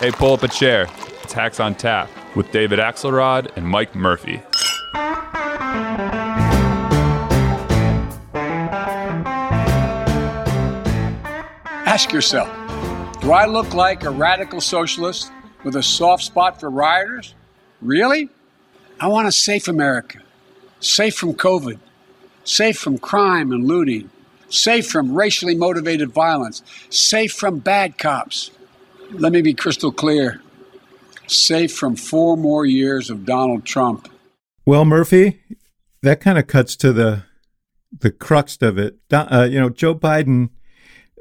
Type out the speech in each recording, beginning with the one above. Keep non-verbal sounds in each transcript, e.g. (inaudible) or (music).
Hey, pull up a chair. It's Hacks on Tap with David Axelrod and Mike Murphy. Ask yourself Do I look like a radical socialist with a soft spot for rioters? Really? I want a safe America, safe from COVID, safe from crime and looting, safe from racially motivated violence, safe from bad cops. Let me be crystal clear safe from four more years of Donald Trump. Well, Murphy, that kind of cuts to the the crux of it. Uh, you know, Joe Biden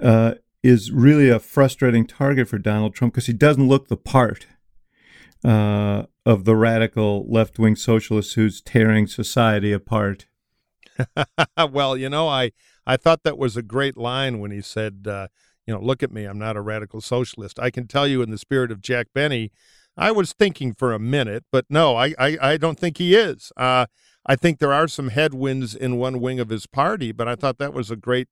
uh, is really a frustrating target for Donald Trump because he doesn't look the part uh, of the radical left wing socialist who's tearing society apart. (laughs) well, you know, I I thought that was a great line when he said, uh, "You know, look at me, I'm not a radical socialist." I can tell you, in the spirit of Jack Benny, I was thinking for a minute, but no, I I, I don't think he is. Uh, I think there are some headwinds in one wing of his party, but I thought that was a great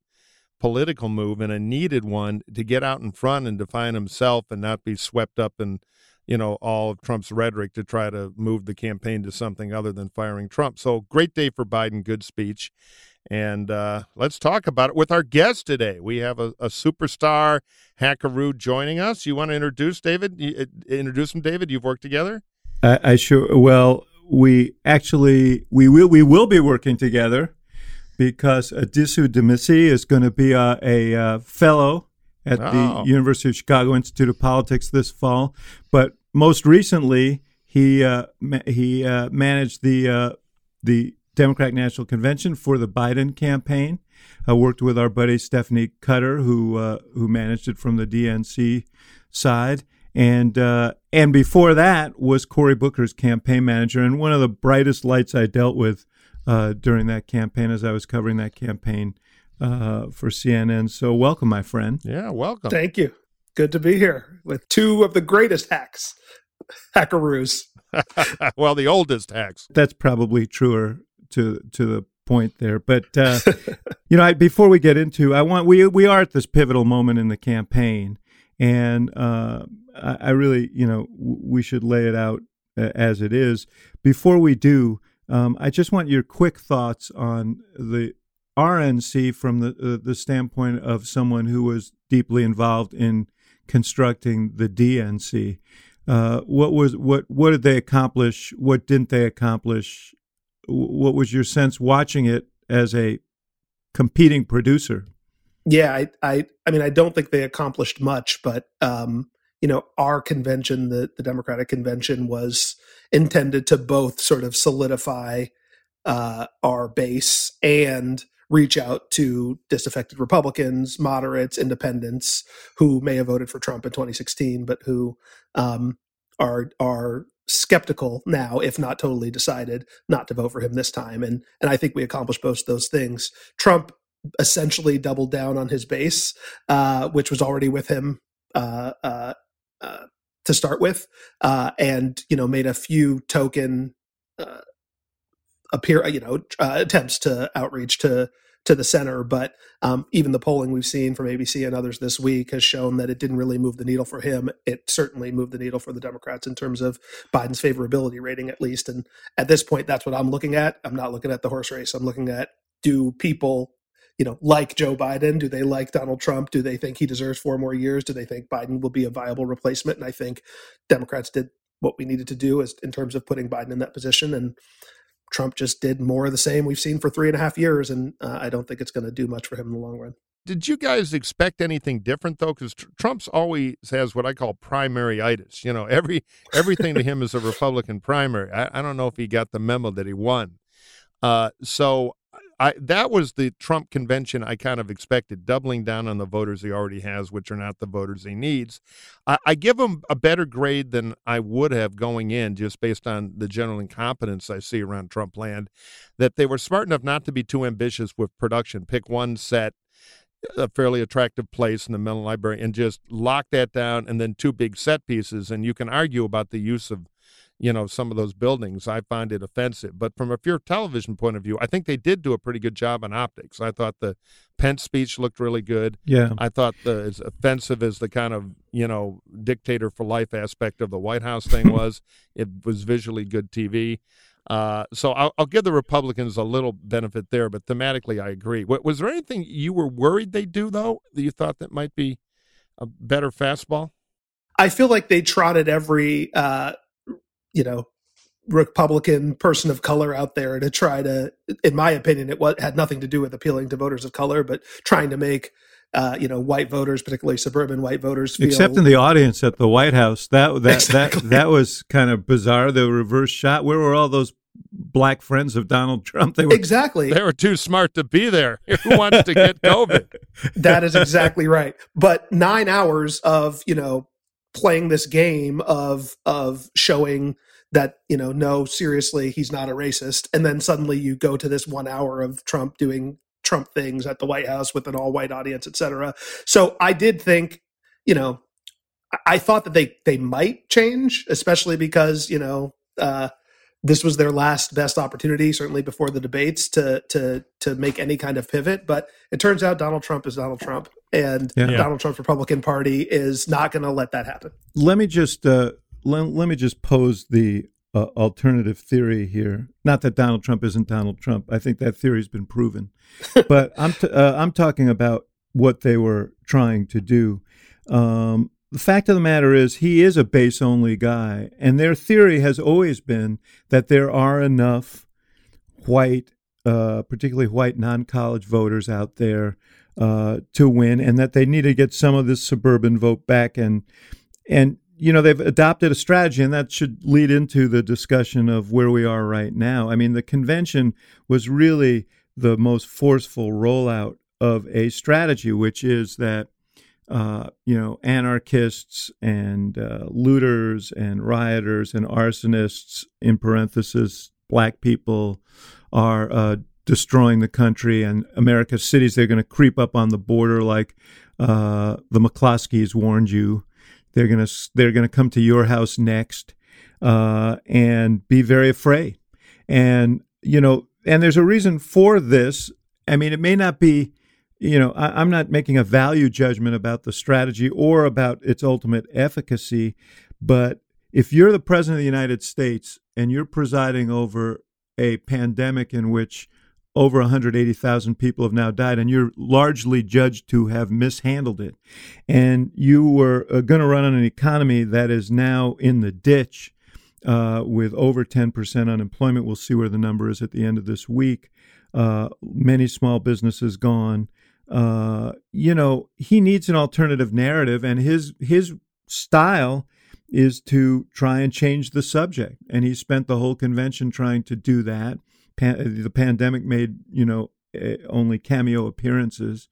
political move and a needed one to get out in front and define himself and not be swept up in you know all of Trump's rhetoric to try to move the campaign to something other than firing Trump. So great day for Biden, good speech. And uh, let's talk about it with our guest today. We have a, a superstar hackaroo joining us. You want to introduce David? Uh, introduce him, David. You've worked together. I, I sure. Well, we actually we will we will be working together because Addisu Demissie is going to be a, a, a fellow at oh. the University of Chicago Institute of Politics this fall. But most recently, he uh, ma- he uh, managed the uh, the Democratic National Convention for the Biden campaign. I worked with our buddy Stephanie Cutter, who uh, who managed it from the DNC side, and uh, and before that was Cory Booker's campaign manager, and one of the brightest lights I dealt with uh, during that campaign as I was covering that campaign uh, for CNN. So, welcome, my friend. Yeah, welcome. Thank you. Good to be here with two of the greatest hacks, hackaroos. (laughs) well, the oldest hacks. That's probably truer to to the point there. But uh, (laughs) you know, I, before we get into, I want we we are at this pivotal moment in the campaign, and uh, I, I, really, you know, w- we should lay it out uh, as it is. Before we do, um, I just want your quick thoughts on the RNC from the uh, the standpoint of someone who was deeply involved in constructing the DNC. Uh, what was what what did they accomplish? What didn't they accomplish? What was your sense watching it as a competing producer? Yeah, I I I mean I don't think they accomplished much, but um, you know, our convention, the the Democratic convention was intended to both sort of solidify uh, our base and reach out to disaffected Republicans, moderates, independents who may have voted for Trump in 2016, but who um, are are skeptical now, if not totally decided not to vote for him this time. And and I think we accomplished both those things. Trump essentially doubled down on his base, uh, which was already with him uh, uh, uh to start with, uh, and you know made a few token uh, appear you know attempts to outreach to to the center. But um, even the polling we've seen from ABC and others this week has shown that it didn't really move the needle for him. It certainly moved the needle for the Democrats in terms of Biden's favorability rating, at least. And at this point, that's what I'm looking at. I'm not looking at the horse race. I'm looking at do people you know, like Joe Biden? Do they like Donald Trump? Do they think he deserves four more years? Do they think Biden will be a viable replacement? And I think Democrats did what we needed to do as in terms of putting Biden in that position. And Trump just did more of the same we've seen for three and a half years. And uh, I don't think it's going to do much for him in the long run. did you guys expect anything different though? Because tr- Trump's always has what I call primary itis. You know, every everything to him is a Republican primary. I, I, don't know if he got the memo that he won. Uh, so I that was the Trump convention I kind of expected, doubling down on the voters he already has, which are not the voters he needs. I, I give him a better grade than I would have going in, just based on the general incompetence I see around Trump land. That they were smart enough not to be too ambitious with production. Pick one set, a fairly attractive place in the Mellon Library, and just lock that down, and then two big set pieces. And you can argue about the use of you know, some of those buildings. I find it offensive. But from a pure television point of view, I think they did do a pretty good job on optics. I thought the Pence speech looked really good. Yeah. I thought the as offensive as the kind of, you know, dictator for life aspect of the White House thing (laughs) was, it was visually good TV. Uh, so I'll, I'll, give the Republicans a little benefit there, but thematically I agree. Was there anything you were worried they'd do though that you thought that might be a better fastball? I feel like they trotted every uh, you know Republican person of color out there to try to, in my opinion, it was, had nothing to do with appealing to voters of color, but trying to make, uh, you know, white voters, particularly suburban white voters, feel, except in the audience at the White House, that that exactly. that that was kind of bizarre. The reverse shot. Where were all those black friends of Donald Trump? They were exactly. They were too smart to be there. (laughs) Who wants to get COVID? that is exactly right. But nine hours of you know playing this game of of showing that you know no seriously he's not a racist. And then suddenly you go to this one hour of trump doing trump things at the white house with an all white audience etc so i did think you know i thought that they they might change especially because you know uh this was their last best opportunity, certainly before the debates, to to to make any kind of pivot. But it turns out Donald Trump is Donald Trump, and yeah. Donald Trump's Republican Party is not going to let that happen. Let me just uh, let, let me just pose the uh, alternative theory here. Not that Donald Trump isn't Donald Trump. I think that theory's been proven. (laughs) but I'm t- uh, I'm talking about what they were trying to do. Um, the fact of the matter is, he is a base only guy, and their theory has always been that there are enough white, uh, particularly white non college voters out there uh, to win, and that they need to get some of this suburban vote back. And and you know they've adopted a strategy and that should lead into the discussion of where we are right now i mean the convention was really the most forceful rollout of a strategy which is that uh, you know anarchists and uh, looters and rioters and arsonists in parenthesis black people are uh, destroying the country and america's cities they're going to creep up on the border like uh, the mccloskeys warned you they're gonna they're gonna come to your house next uh, and be very afraid. And you know, and there's a reason for this. I mean, it may not be. You know, I, I'm not making a value judgment about the strategy or about its ultimate efficacy, but if you're the president of the United States and you're presiding over a pandemic in which over 180,000 people have now died, and you're largely judged to have mishandled it. And you were uh, going to run on an economy that is now in the ditch uh, with over 10% unemployment. We'll see where the number is at the end of this week. Uh, many small businesses gone. Uh, you know, he needs an alternative narrative, and his his style is to try and change the subject. And he spent the whole convention trying to do that pan- the pandemic made you know eh, only cameo appearances,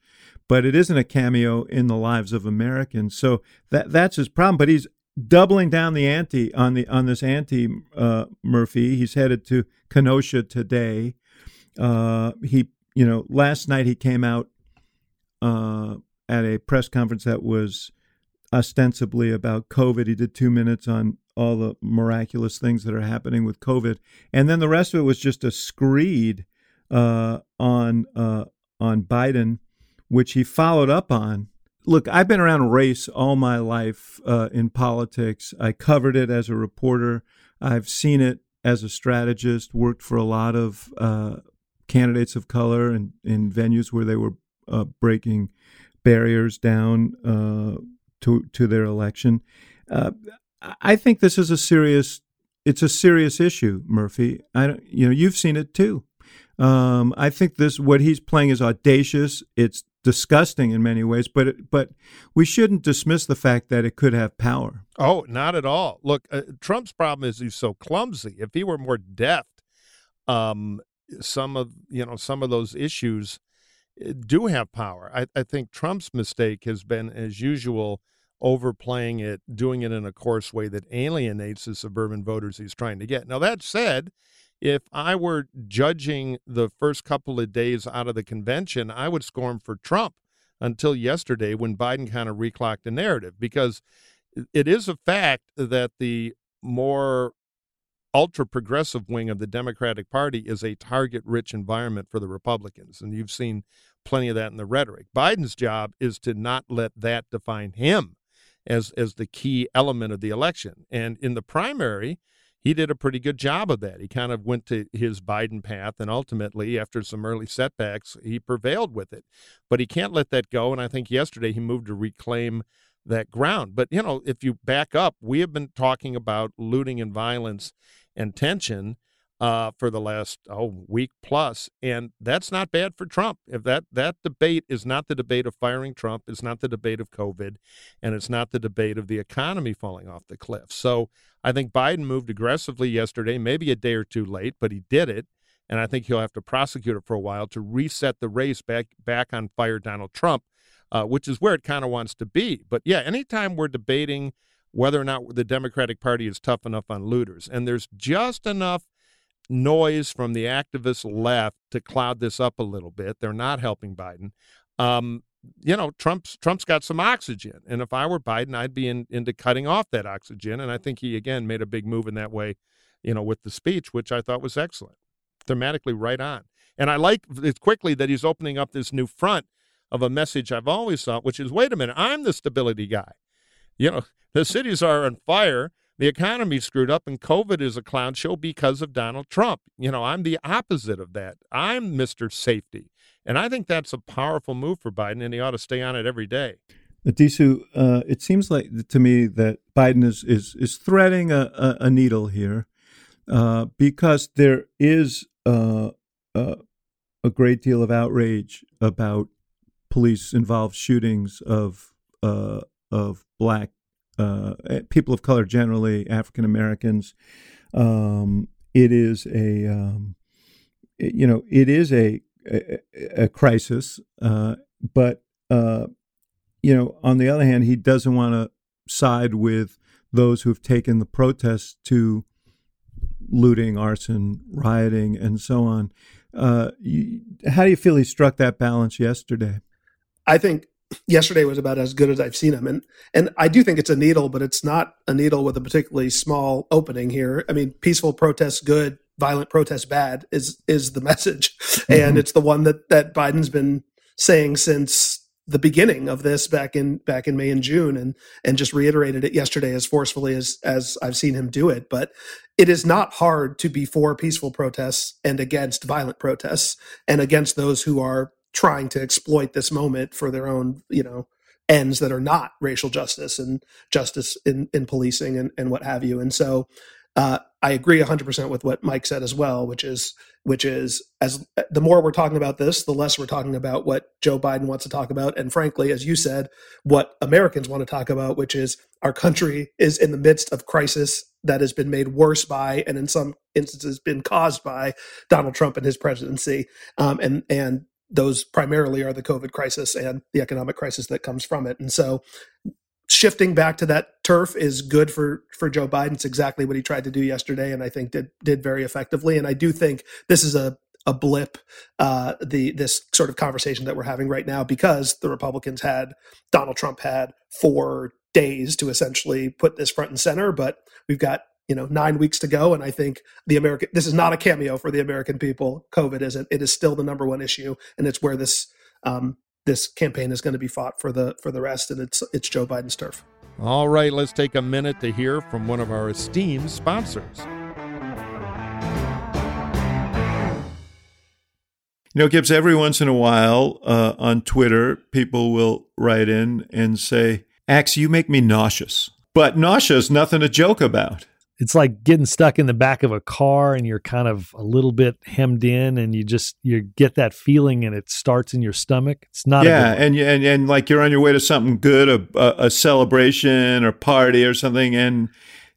but it isn't a cameo in the lives of Americans. So that that's his problem. But he's doubling down the ante on the on this anti uh, Murphy. He's headed to Kenosha today. Uh, he you know last night he came out uh, at a press conference that was ostensibly about COVID. He did two minutes on all the miraculous things that are happening with COVID, and then the rest of it was just a screed uh, on uh, on Biden, which he followed up on. Look, I've been around race all my life uh, in politics. I covered it as a reporter. I've seen it as a strategist. Worked for a lot of uh, candidates of color and in venues where they were uh, breaking barriers down uh, to to their election. Uh, I think this is a serious. It's a serious issue, Murphy. I don't, you know, you've seen it too. Um, I think this what he's playing is audacious. It's disgusting in many ways, but it, but we shouldn't dismiss the fact that it could have power. Oh, not at all. Look, uh, Trump's problem is he's so clumsy. If he were more deft, um, some of you know some of those issues Eh, do have power. I, I think Trump's mistake has been, as usual, overplaying it, doing it in a coarse way that alienates the suburban voters he's trying to get. Now that said, if I were judging the first couple of days out of the convention, I would score him for Trump until yesterday when Biden kind of reclocked the narrative because it is a fact that the more ultra progressive wing of the Democratic Party is a target rich environment for the Republicans. And you've seen plenty of that in the rhetoric. Biden's job is to not let that define him as, as the key element of the election. And in the primary, he did a pretty good job of that. He kind of went to his Biden path, and ultimately, after some early setbacks, he prevailed with it. But he can't let that go. And I think yesterday he moved to reclaim that ground. But, you know, if you back up, we have been talking about looting and violence and tension uh, for the last oh week plus, and that's not bad for Trump. If that that debate is not the debate of firing Trump, it's not the debate of COVID, and it's not the debate of the economy falling off the cliff. So I think Biden moved aggressively yesterday, maybe a day or two late, but he did it, and I think he'll have to prosecute it for a while to reset the race back back on fire Donald Trump, uh, which is where it kind of wants to be. But yeah, anytime we're debating whether or not the Democratic Party is tough enough on looters, and there's just enough noise from the activist left to cloud this up a little bit. They're not helping Biden. Um, you know, Trump's Trump's got some oxygen, and if I were Biden, I'd be in, into cutting off that oxygen. And I think he again made a big move in that way, you know, with the speech, which I thought was excellent, thematically right on. And I like it quickly that he's opening up this new front of a message I've always thought, which is, wait a minute, I'm the stability guy. You know, the cities are on fire the economy's screwed up and COVID is a clown show because of Donald Trump. You know, I'm the opposite of that. I'm Mr. Safety. And I think that's a powerful move for Biden, and he ought to stay on it every day. Disu, uh, it seems like to me that Biden is is, is threading a, a, a needle here uh, because there is uh, uh a great deal of outrage about police involved shootings of uh, of black uh, eh, people of color generally, African Americans. Um, it is a, um, it, you know, it is a a, a crisis, uh, but uh, you know, on the other hand, he doesn't want to side with those who've taken the protests to looting, arson, rioting, and so on. Uh, you, how do you feel he struck that balance yesterday? I think yesterday was about as good as I've seen him. And and I do think it's a needle, but it's not a needle with a particularly small opening here. I mean, peaceful protests good, violent protests bad is is the (laughs) message. Mm-hmm. And it's the one that that Biden's been saying since the beginning of this back in back in May and June and and just reiterated it yesterday as forcefully as as I've seen him do it but it is not hard to be for peaceful protests and against violent protests and against those who are trying to exploit this moment for their own, you know, ends that are not racial justice and justice in, in policing and, and what have you. And so uh, I agree 100% with what Mike said as well, which is which is as the more we're talking about this, the less we're talking about what Joe Biden wants to talk about, and frankly, as you said, what Americans want to talk about, which is our country is in the midst of crisis that has been made worse by, and in some instances, been caused by Donald Trump and his presidency, um, and and those primarily are the COVID crisis and the economic crisis that comes from it. And so shifting back to that turf is good for for Joe Biden. It's exactly what he tried to do yesterday, and I think did did very effectively. And I do think this is a a blip, uh, the this sort of conversation that we're having right now, because the Republicans had Donald Trump had four days to essentially put this front and center, but we've got you know nine weeks to go and i think the american this is not a cameo for the american people covid isn't it is still the number one issue and it's where this um, this campaign is going to be fought for the for the rest and it's it's joe biden's turf all right let's take a minute to hear from one of our esteemed sponsors You know, Gibbs, every once in a while uh, on Twitter, people will write in and say, Axe, you make me nauseous. But nausea is nothing to joke about. It's like getting stuck in the back of a car and you're kind of a little bit hemmed in and you just you get that feeling and it starts in your stomach. It's not yeah and, and and like you're on your way to something good a, a celebration or party or something and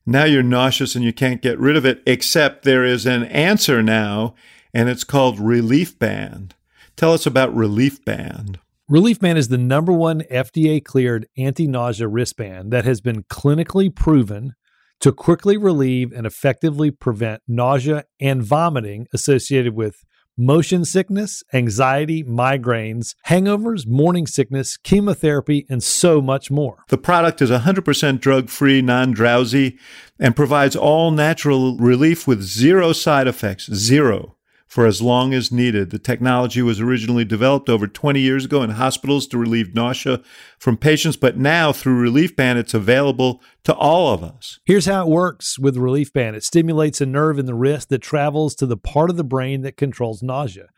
now you're nauseous and you can't get rid of it except there is an answer now and it's called relief band. Tell us about relief band. Relief Band is the number one FDA cleared anti nausea wristband that has been clinically proven to quickly relieve and effectively prevent nausea and vomiting associated with motion sickness, anxiety, migraines, hangovers, morning sickness, chemotherapy, and so much more. The product is 100% drug free, non drowsy, and provides all natural relief with zero side effects. Zero for as long as needed. The technology was originally developed over 20 years ago in hospitals to relieve nausea from patients, but now through Relief Band, it's available to all of us. Here's how it works with Relief Band it stimulates a nerve in the wrist that travels to the part of the brain that controls nausea.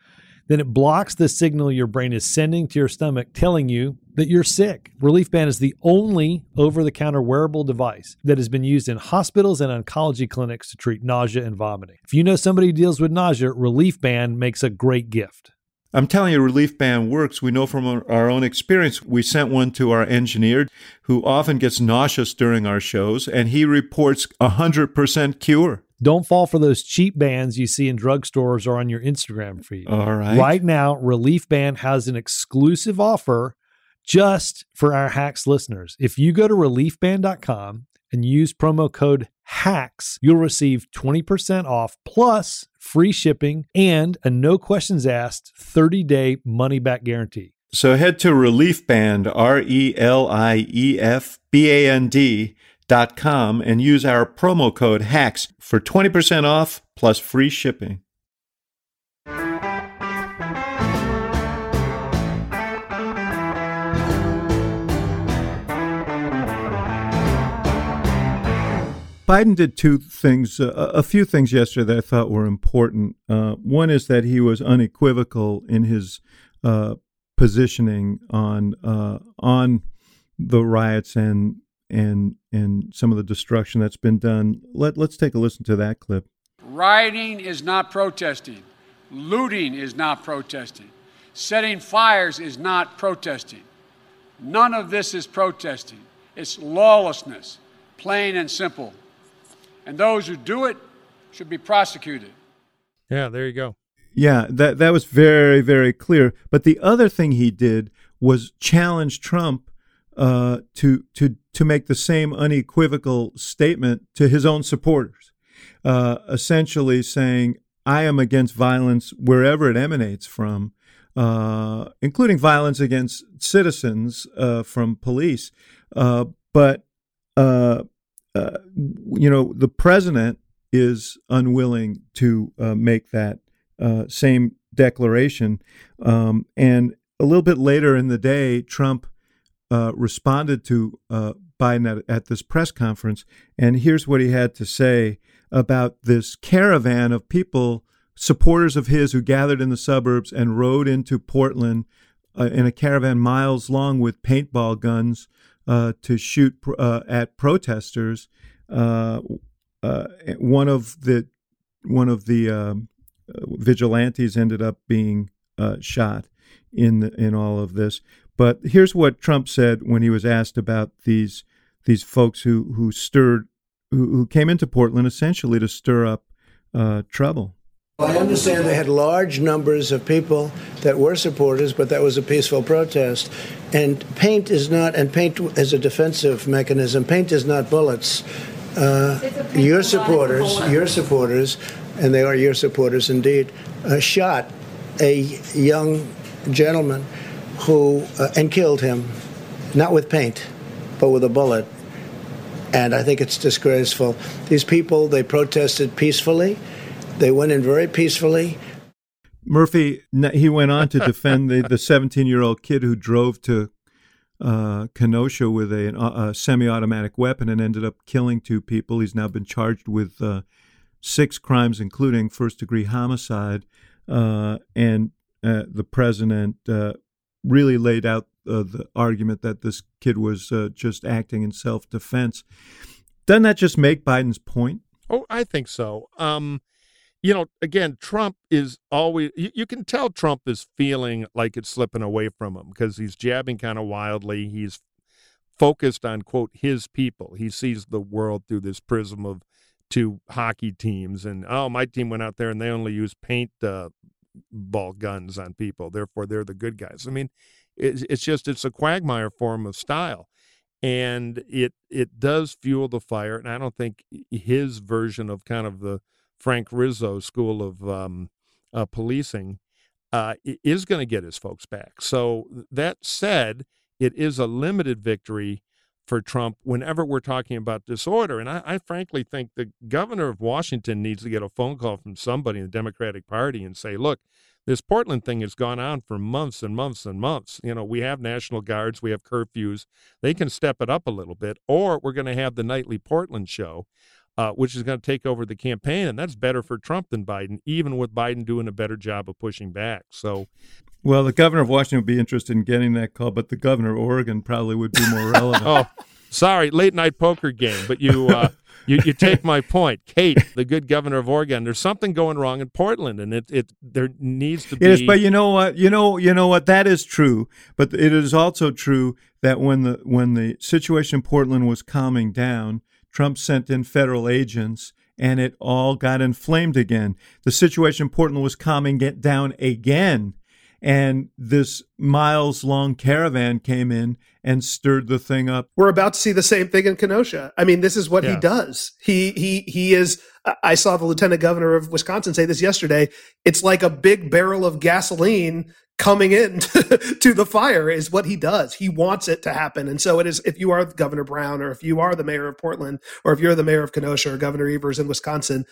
Then it blocks the signal your brain is sending to your stomach telling you that you're sick. Relief Band is the only over the counter wearable device that has been used in hospitals and oncology clinics to treat nausea and vomiting. If you know somebody who deals with nausea, Relief Band makes a great gift. I'm telling you, Relief Band works. We know from our own experience. We sent one to our engineer who often gets nauseous during our shows, and he reports 100% cure. Don't fall for those cheap bands you see in drugstores or on your Instagram feed. All right. Right now, Relief Band has an exclusive offer just for our hacks listeners. If you go to reliefband.com and use promo code HACKS, you'll receive 20% off plus free shipping and a no questions asked 30 day money back guarantee. So head to Relief Band, R E L I E F B A N D com and use our promo code HACKS for 20% off plus free shipping. Biden did two things, uh, a few things yesterday that I thought were important. Uh, one is that he was unequivocal in his uh, positioning on uh, on the riots and and and some of the destruction that's been done. Let let's take a listen to that clip. Rioting is not protesting. Looting is not protesting. Setting fires is not protesting. None of this is protesting. It's lawlessness, plain and simple. And those who do it should be prosecuted. Yeah, there you go. Yeah, that that was very very clear. But the other thing he did was challenge Trump uh, to to to make the same unequivocal statement to his own supporters, uh, essentially saying, "I am against violence wherever it emanates from, uh, including violence against citizens uh, from police." Uh, but you know, the president is unwilling to make that same declaration, um, and a little bit later in the day, Trump uh, responded to uh, Biden at, at, this press conference, and here's what he had to say about this caravan of people, supporters of his, who gathered in the suburbs and rode into Portland uh, in a caravan miles long with paintball guns uh, to shoot uh, at protesters. One of the one of the um, vigilantes ended up being shot in the, in all of this. But here's what Trump said when he was asked about these these folks who who stirred who, who came into Portland essentially to stir up uh, trouble. I understand they had large numbers of people that were supporters, but that was a peaceful protest. And paint is not, and paint is a defensive mechanism. Paint is not bullets. Uh, your supporters, your supporters, and they are your supporters indeed, uh, shot a young gentleman who uh, and killed him, not with paint, but with a bullet. And I think it's disgraceful. These people, they protested peacefully. They went in very peacefully. Murphy, he went on to defend the 17 year old kid who drove to uh, Kenosha with a, a semi automatic weapon and ended up killing two people. He's now been charged with uh, six crimes, including first degree homicide. Uh, and uh, the president uh, really laid out uh, the argument that this kid was uh, just acting in self defense. Doesn't that just make Biden's point? Oh, I think so. Um, you know, again, Trump is always, you, you, can tell Trump is feeling like it's slipping away from him because he's jabbing kind of wildly. He's focused on, quote, his people. He sees the world through this prism of two hockey teams. And, oh, my team went out there and they only use paint uh, ball guns on people. Therefore, they're the good guys. I mean, it's, it's just, it's a quagmire form of style and it it does fuel the fire. And I don't think his version of kind of the Frank Rizzo school of um, uh, policing uh, is going to get his folks back. So that said, it is a limited victory for Trump whenever we're talking about disorder. And I, I, frankly think the governor of Washington needs to get a phone call from somebody in the Democratic Party and say, look, this Portland thing has gone on for months and months and months. You know, we have National Guards, we have curfews. They can step it up a little bit, or we're going to have the nightly Portland show. Uh, which is going to take over the campaign, and that's better for Trump than Biden, even with Biden doing a better job of pushing back. So, well, the governor of Washington would be interested in getting that call, but the governor of Oregon probably would be more relevant. (laughs) oh, sorry, late night poker game, but you uh, you, you take my point. Kate, the good governor of Oregon, there's something going wrong in Portland, and it, it there needs to be. Yes, but you know what? You know, you know what? That is true. But it is also true that when the when the situation in Portland was calming down, Trump sent in federal agents and it all got inflamed again. The situation in Portland was calming down again and this miles long caravan came in and stirred the thing up. We're about to see the same thing in Kenosha. I mean, this is what yeah. he does. He he he is I saw the lieutenant governor of Wisconsin say this yesterday. It's like a big barrel of gasoline coming in (laughs) to the fire is what he does. He wants it to happen. And so it is if you are Governor Brown or if you are the mayor of Portland or if you're the mayor of Kenosha or Governor Evers in Wisconsin,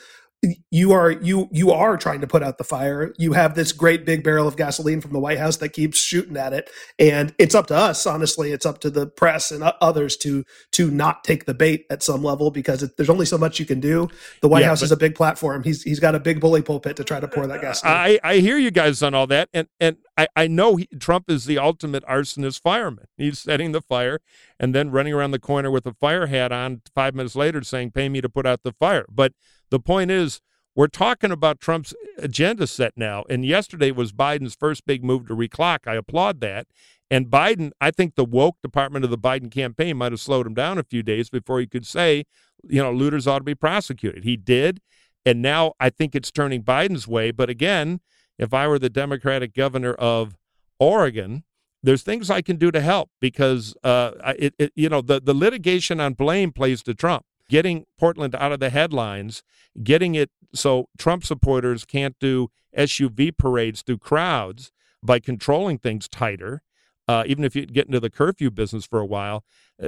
you are you you are trying to put out the fire. You have this great big barrel of gasoline from the white house that keeps shooting at it. And it's up to us honestly. It's up to the press and others to to not take the bait at some level because it, there's only so much you can do. The white yeah, house is a big platform. He's he's got a big bully pulpit to try to pour that gasoline i i hear you guys on all that. And and i i know he, trump is the ultimate arsonist fireman. He's setting the fire and then running around the corner with a fire hat on five minutes later saying pay me to put out the fire. But the point is, we're talking about Trump's agenda set now. And yesterday was Biden's first big move to reclock. I applaud that. And Biden, I think the woke department of the Biden campaign might have slowed him down a few days before he could say, you know, looters ought to be prosecuted. He did. And now I think it's turning Biden's way. But again, if I were the Democratic governor of Oregon, there's things I can do to help because uh, it, it, you know the, the litigation on blame plays to Trump getting Portland out of the headlines, getting it so Trump supporters can't do SUV parades through crowds by controlling things tighter. Uh, even if you get into the curfew business for a while, uh,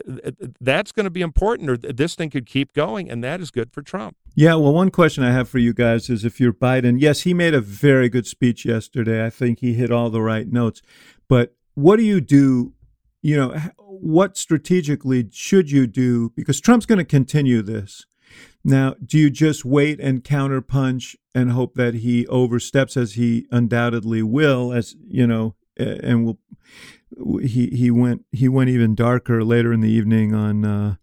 that's going to be important, or this thing could keep going, and that is good for Trump. Yeah, well, one question I have for you guys is if you're Biden, yes, he made a very good speech yesterday. I think he hit all the right notes. But what do you do you know, what strategically should you do? Because Trump's going to continue this. Now, do you just wait and counterpunch and hope that he oversteps as he undoubtedly will, as you know, and will he he went he went even darker later in the evening on uh,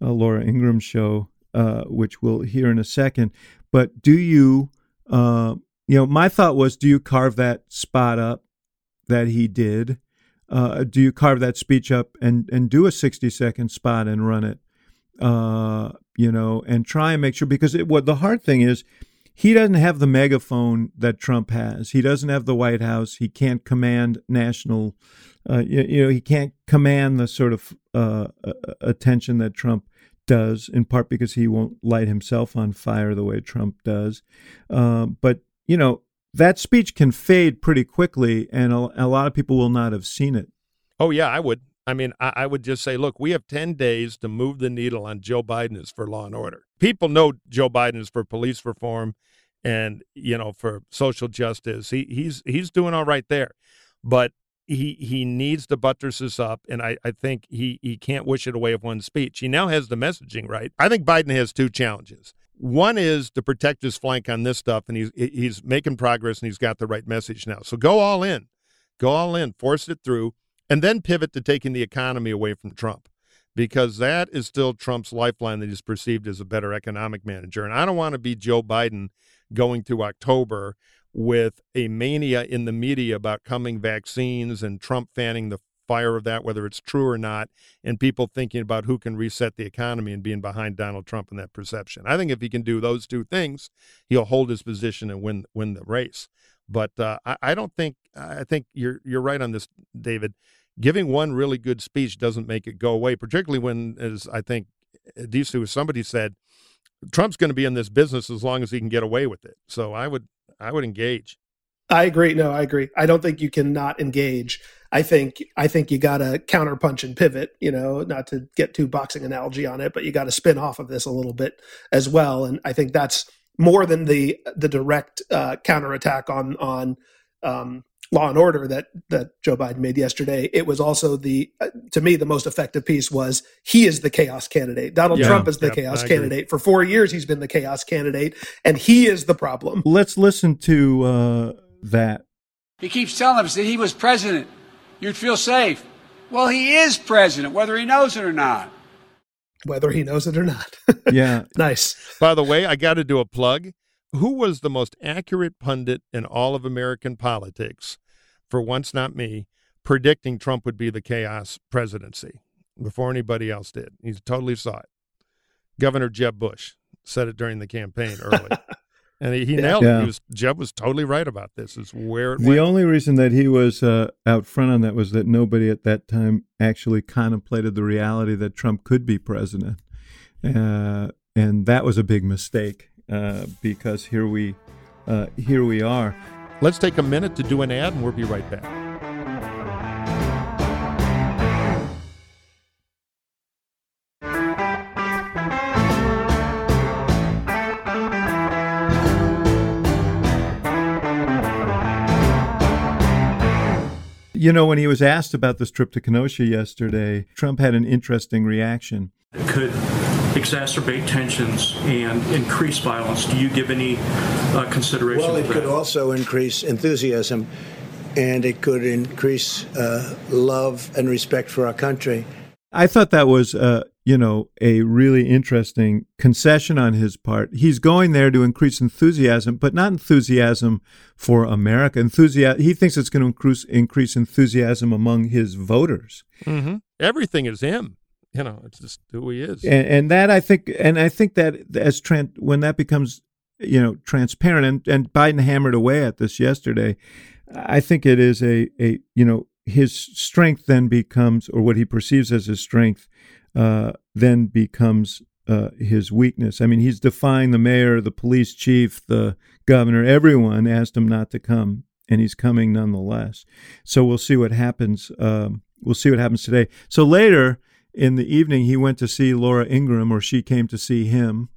Laura Ingraham's show, uh, which we'll hear in a second. But do you, uh, you know, my thought was, do you carve that spot up that he did? Uh, do you carve that speech up and and do a 60 second spot and run it uh, you know and try and make sure because it, what the hard thing is he doesn't have the megaphone that Trump has. He doesn't have the White House. He can't command national, uh, you, you, know, he can't command the sort of uh, attention that Trump does. In part because he won't light himself on fire the way Trump does. Uh, but you know, that speech can fade pretty quickly, and a, a, lot of people will not have seen it. Oh, yeah, I would. I mean, I, I, would just say, look, we have 10 days to move the needle on Joe Biden is for law and order. People know Joe Biden is for police reform and, you know, for social justice. He, he's he's doing all right there. But he he needs to buttress this up, and I, I think he, he can't wish it away with one speech. He now has the messaging right. I think Biden has two challenges. One is to protect his flank on this stuff, and he's he's making progress, and he's got the right message now. So go all in, go all in, force it through, and then pivot to taking the economy away from Trump. because that is still Trump's lifeline that he's perceived as a better economic manager. And I don't want to be Joe Biden going through October with a mania in the media about coming vaccines and Trump fanning the fire of that, whether it's true or not, and people thinking about who can reset the economy and being behind Donald Trump in that perception. I think if he can do those two things, he'll hold his position and win win the race. But uh, I, I don't think I think you're you're right on this, David. Giving one really good speech doesn't make it go away, particularly when, as I think Disu, somebody said, Trump's going to be in this business as long as he can get away with it. So I would I would engage. I agree. No, I agree. I don't think you can not engage. I think I think you got to counterpunch and pivot. You know, not to get too boxing analogy on it, but you got to spin off of this a little bit as well. And I think that's more than the the direct uh, counterattack on on um, law and order that that Joe Biden made yesterday. It was also the uh, to me the most effective piece was he is the chaos candidate. Donald yeah, Trump is the chaos candidate. For 4 years he's been the chaos candidate and he is the problem. Let's listen to uh, that. He keeps telling us that he was president. You'd feel safe. Well, he is president whether he knows it or not. Whether he knows it or not. (laughs) yeah. nice. By the way, I got to do a plug who was the most accurate pundit in all of American politics for once not me, predicting Trump would be the chaos presidency before anybody else did. He totally saw it. Governor Jeb Bush said it during the campaign early. (laughs) and he, he nailed yeah. it. He was Jeb was totally right about this. Is where the went. only reason that he was uh, out front on that was that nobody at that time actually contemplated the reality that Trump could be president, uh, and that was a big mistake uh, because here we uh, here we are. Let's take a minute to do an ad and we'll be right back. You know, when he was asked about this trip to Kenosha yesterday, Trump had an interesting reaction. It could exacerbate tensions and increase violence. Do you give any uh, consideration? Well, it could also increase enthusiasm, and it could increase uh, love and respect for our country. I thought that was, uh, you know, a really interesting concession on his part. He's going there to increase enthusiasm, but not enthusiasm for America. Enthusiasm. He thinks it's going to increase, increase enthusiasm among his voters. Mm-hmm. Everything is him you know, it's just who he is. And, and that I think, and I think that as Trent, when that becomes, you know, transparent, and, and Biden hammered away at this yesterday, I think it is a, a, you know, his strength then becomes, or what he perceives as his strength, uh, then becomes uh, his weakness. I mean, he's defying the mayor, the police chief, the governor, everyone asked him not to come, and he's coming nonetheless. So we'll see what happens. Um, we'll see what happens today. So later, in the evening, he went to see Laura Ingraham, or she came to see him.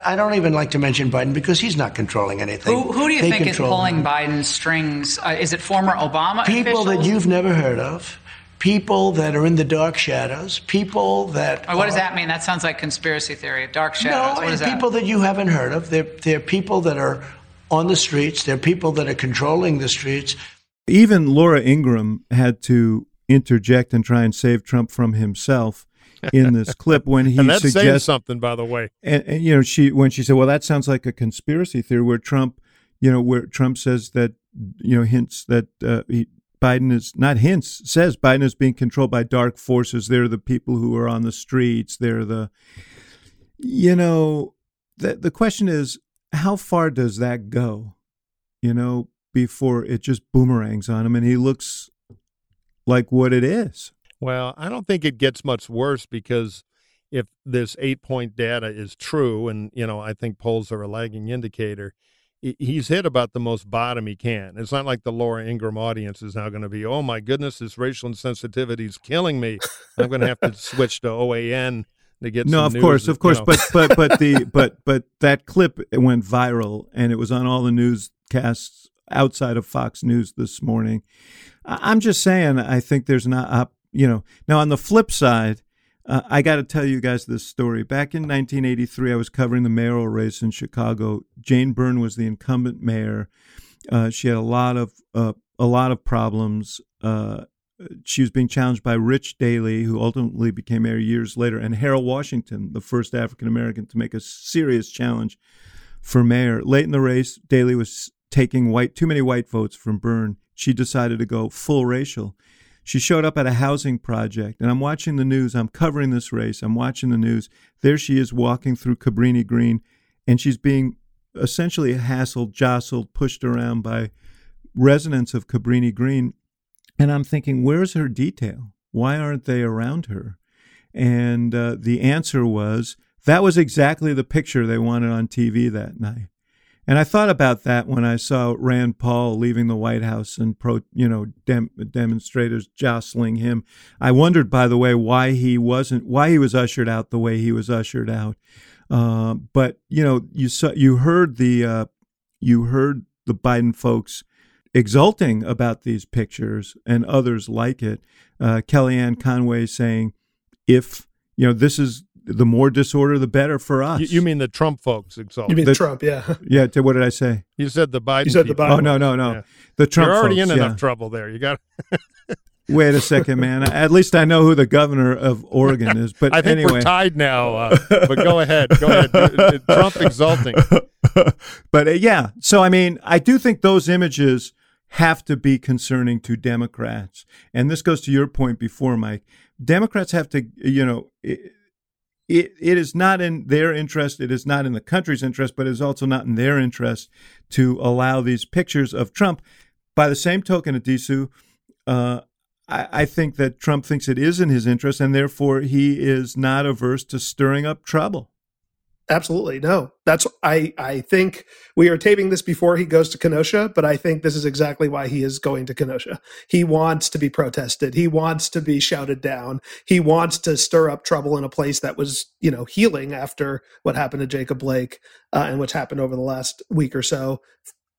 I don't even like to mention Biden because he's not controlling anything. Who, who do you they think is pulling him. Biden's strings? Uh, is it former Obama people officials? that you've never heard of? People that are in the dark shadows, people that. Oh, what does that mean? That sounds like conspiracy theory. Dark shadows. No, what is people that? that you haven't heard of. They're, they're people that are on the streets. They're people that are controlling the streets. Even Laura Ingraham had to interject and try and save Trump from himself in this (laughs) clip when he and that's suggests something, by the way. And, and, you know, she when she said, "Well, that sounds like a conspiracy theory," where Trump, you know, where Trump says that, you know, hints that uh, he, Biden is not hints says Biden is being controlled by dark forces. They're the people who are on the streets. They're the, you know, the the question is, how far does that go? You know, before it just boomerangs on him, and he looks like what it is. Well, I don't think it gets much worse because if this eight point data is true, and, you know, I think polls are a lagging indicator, he's hit about the most bottom he can. It's not like the Laura Ingraham audience is now going to be, oh my goodness, this racial insensitivity is killing me. I'm going to have to (laughs) switch to OAN to get no, of course, of course, know. but but but the (laughs) but but that clip went viral and it was on all the newscasts outside of Fox News this morning. I'm just saying, I think there's not uh, you know, now on the flip side, uh, I got to tell you guys this story. Back in 1983, I was covering the mayoral race in Chicago. Jane Byrne was the incumbent mayor. Uh, she had a lot of uh, a lot of problems. Uh, she was being challenged by Rich Daley, who ultimately became mayor years later, and Harold Washington, the first African American to make a serious challenge for mayor. Late in the race, Daley was taking white too many white votes from Byrne. She decided to go full racial. She showed up at a housing project, and I'm watching the news. I'm covering this race. I'm watching the news. There she is walking through Cabrini Green, and she's being essentially hassled, jostled, pushed around by residents of Cabrini Green. And I'm thinking, where's her detail? Why aren't they around her? And uh, the answer was that was exactly the picture they wanted on TV that night. And I thought about that when I saw Rand Paul leaving the White House and pro, you know, dem- demonstrators jostling him. I wondered, by the way, why he wasn't, why he was ushered out the way he was ushered out. Uh, but you know, you saw, you heard the, uh, you heard the Biden folks exulting about these pictures and others like it. Uh, Kellyanne Conway saying, if you know, this is the more disorder, the better for us. You, you mean the Trump folks exalt? You mean The- Trump? Yeah. (laughs) yeah. t- What did I say? You said the Biden. You said the people. Biden Oh no, no, no. Yeah. The Trump. You're already folks, in yeah. enough trouble there. You got. (laughs) Wait a second, man. At least I know who the governor of Oregon is. But I think anyway, we're tied now. Uh, (laughs) but go ahead. Go ahead. Trump exulting. but uh, yeah, so I mean, I do think those images have to be concerning to Democrats, and this goes to your point before, Mike. Democrats have to, you know. It, it, is not in their interest. It is not in the country's interest, but it is also not in their interest to allow these pictures of Trump. By the same token, Addisu, uh, I, I think that Trump thinks it is in his interest, and therefore he is not averse to stirring up trouble. Absolutely. No. That's I I think we are taping this before he goes to Kenosha, but I think this is exactly why he is going to Kenosha. He wants to be protested. He wants to be shouted down. He wants to stir up trouble in a place that was, you know, healing after what happened to Jacob Blake uh, and what's happened over the last week or so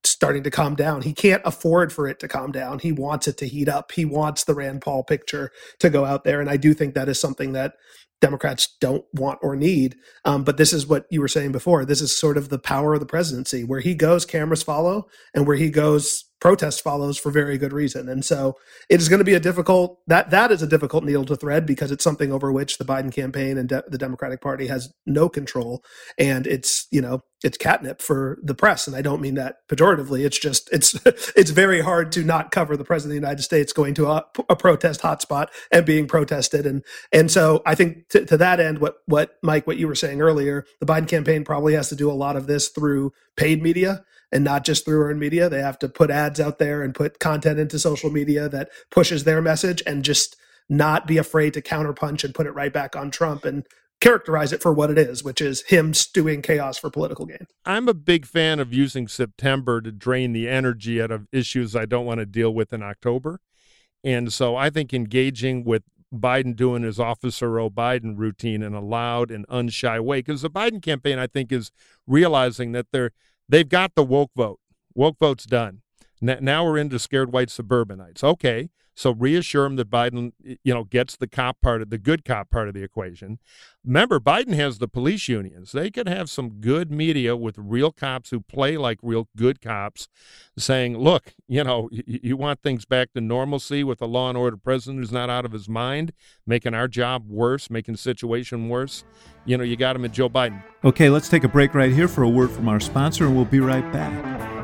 starting to calm down. He can't afford for it to calm down. He wants it to heat up. He wants the Rand Paul picture to go out there and I do think that is something that Democrats don't want or need. Um, but this is what you were saying before. This is sort of the power of the presidency. Where he goes, cameras follow, and where he goes, protest follows for very good reason. And so it is going to be a difficult that that is a difficult needle to thread because it's something over which the Biden campaign and de- the Democratic Party has no control, and it's you know it's catnip for the press. And I don't mean that pejoratively. It's just it's (laughs) it's very hard to not cover the president of the United States going to a, a protest hotspot and being protested. And and so I think to, to that end, what what Mike, what you were saying earlier, the Biden campaign probably has to do a lot of this through paid media and not just through earned media. They have to put ads out there and put content into social media that pushes their message and just not be afraid to counterpunch and put it right back on Trump and characterize it for what it is, which is him stewing chaos for political gain. I'm a big fan of using September to drain the energy out of issues I don't want to deal with in October. And so I think engaging with Biden doing his Officer O. Biden routine in a loud and unshy way, because the Biden campaign, I think, is realizing that they're they've got the woke vote. Woke vote's done. Now we're into scared white suburbanites. Okay, so reassure them that Biden, you know, gets the cop part of the good cop part of the equation. Remember, Biden has the police unions. They could have some good media with real cops who play like real good cops, saying, "Look, you know, y- you want things back to normalcy with a law and order president who's not out of his mind, making our job worse, making the situation worse. You know, you got him at Joe Biden." Okay, let's take a break right here for a word from our sponsor, and we'll be right back.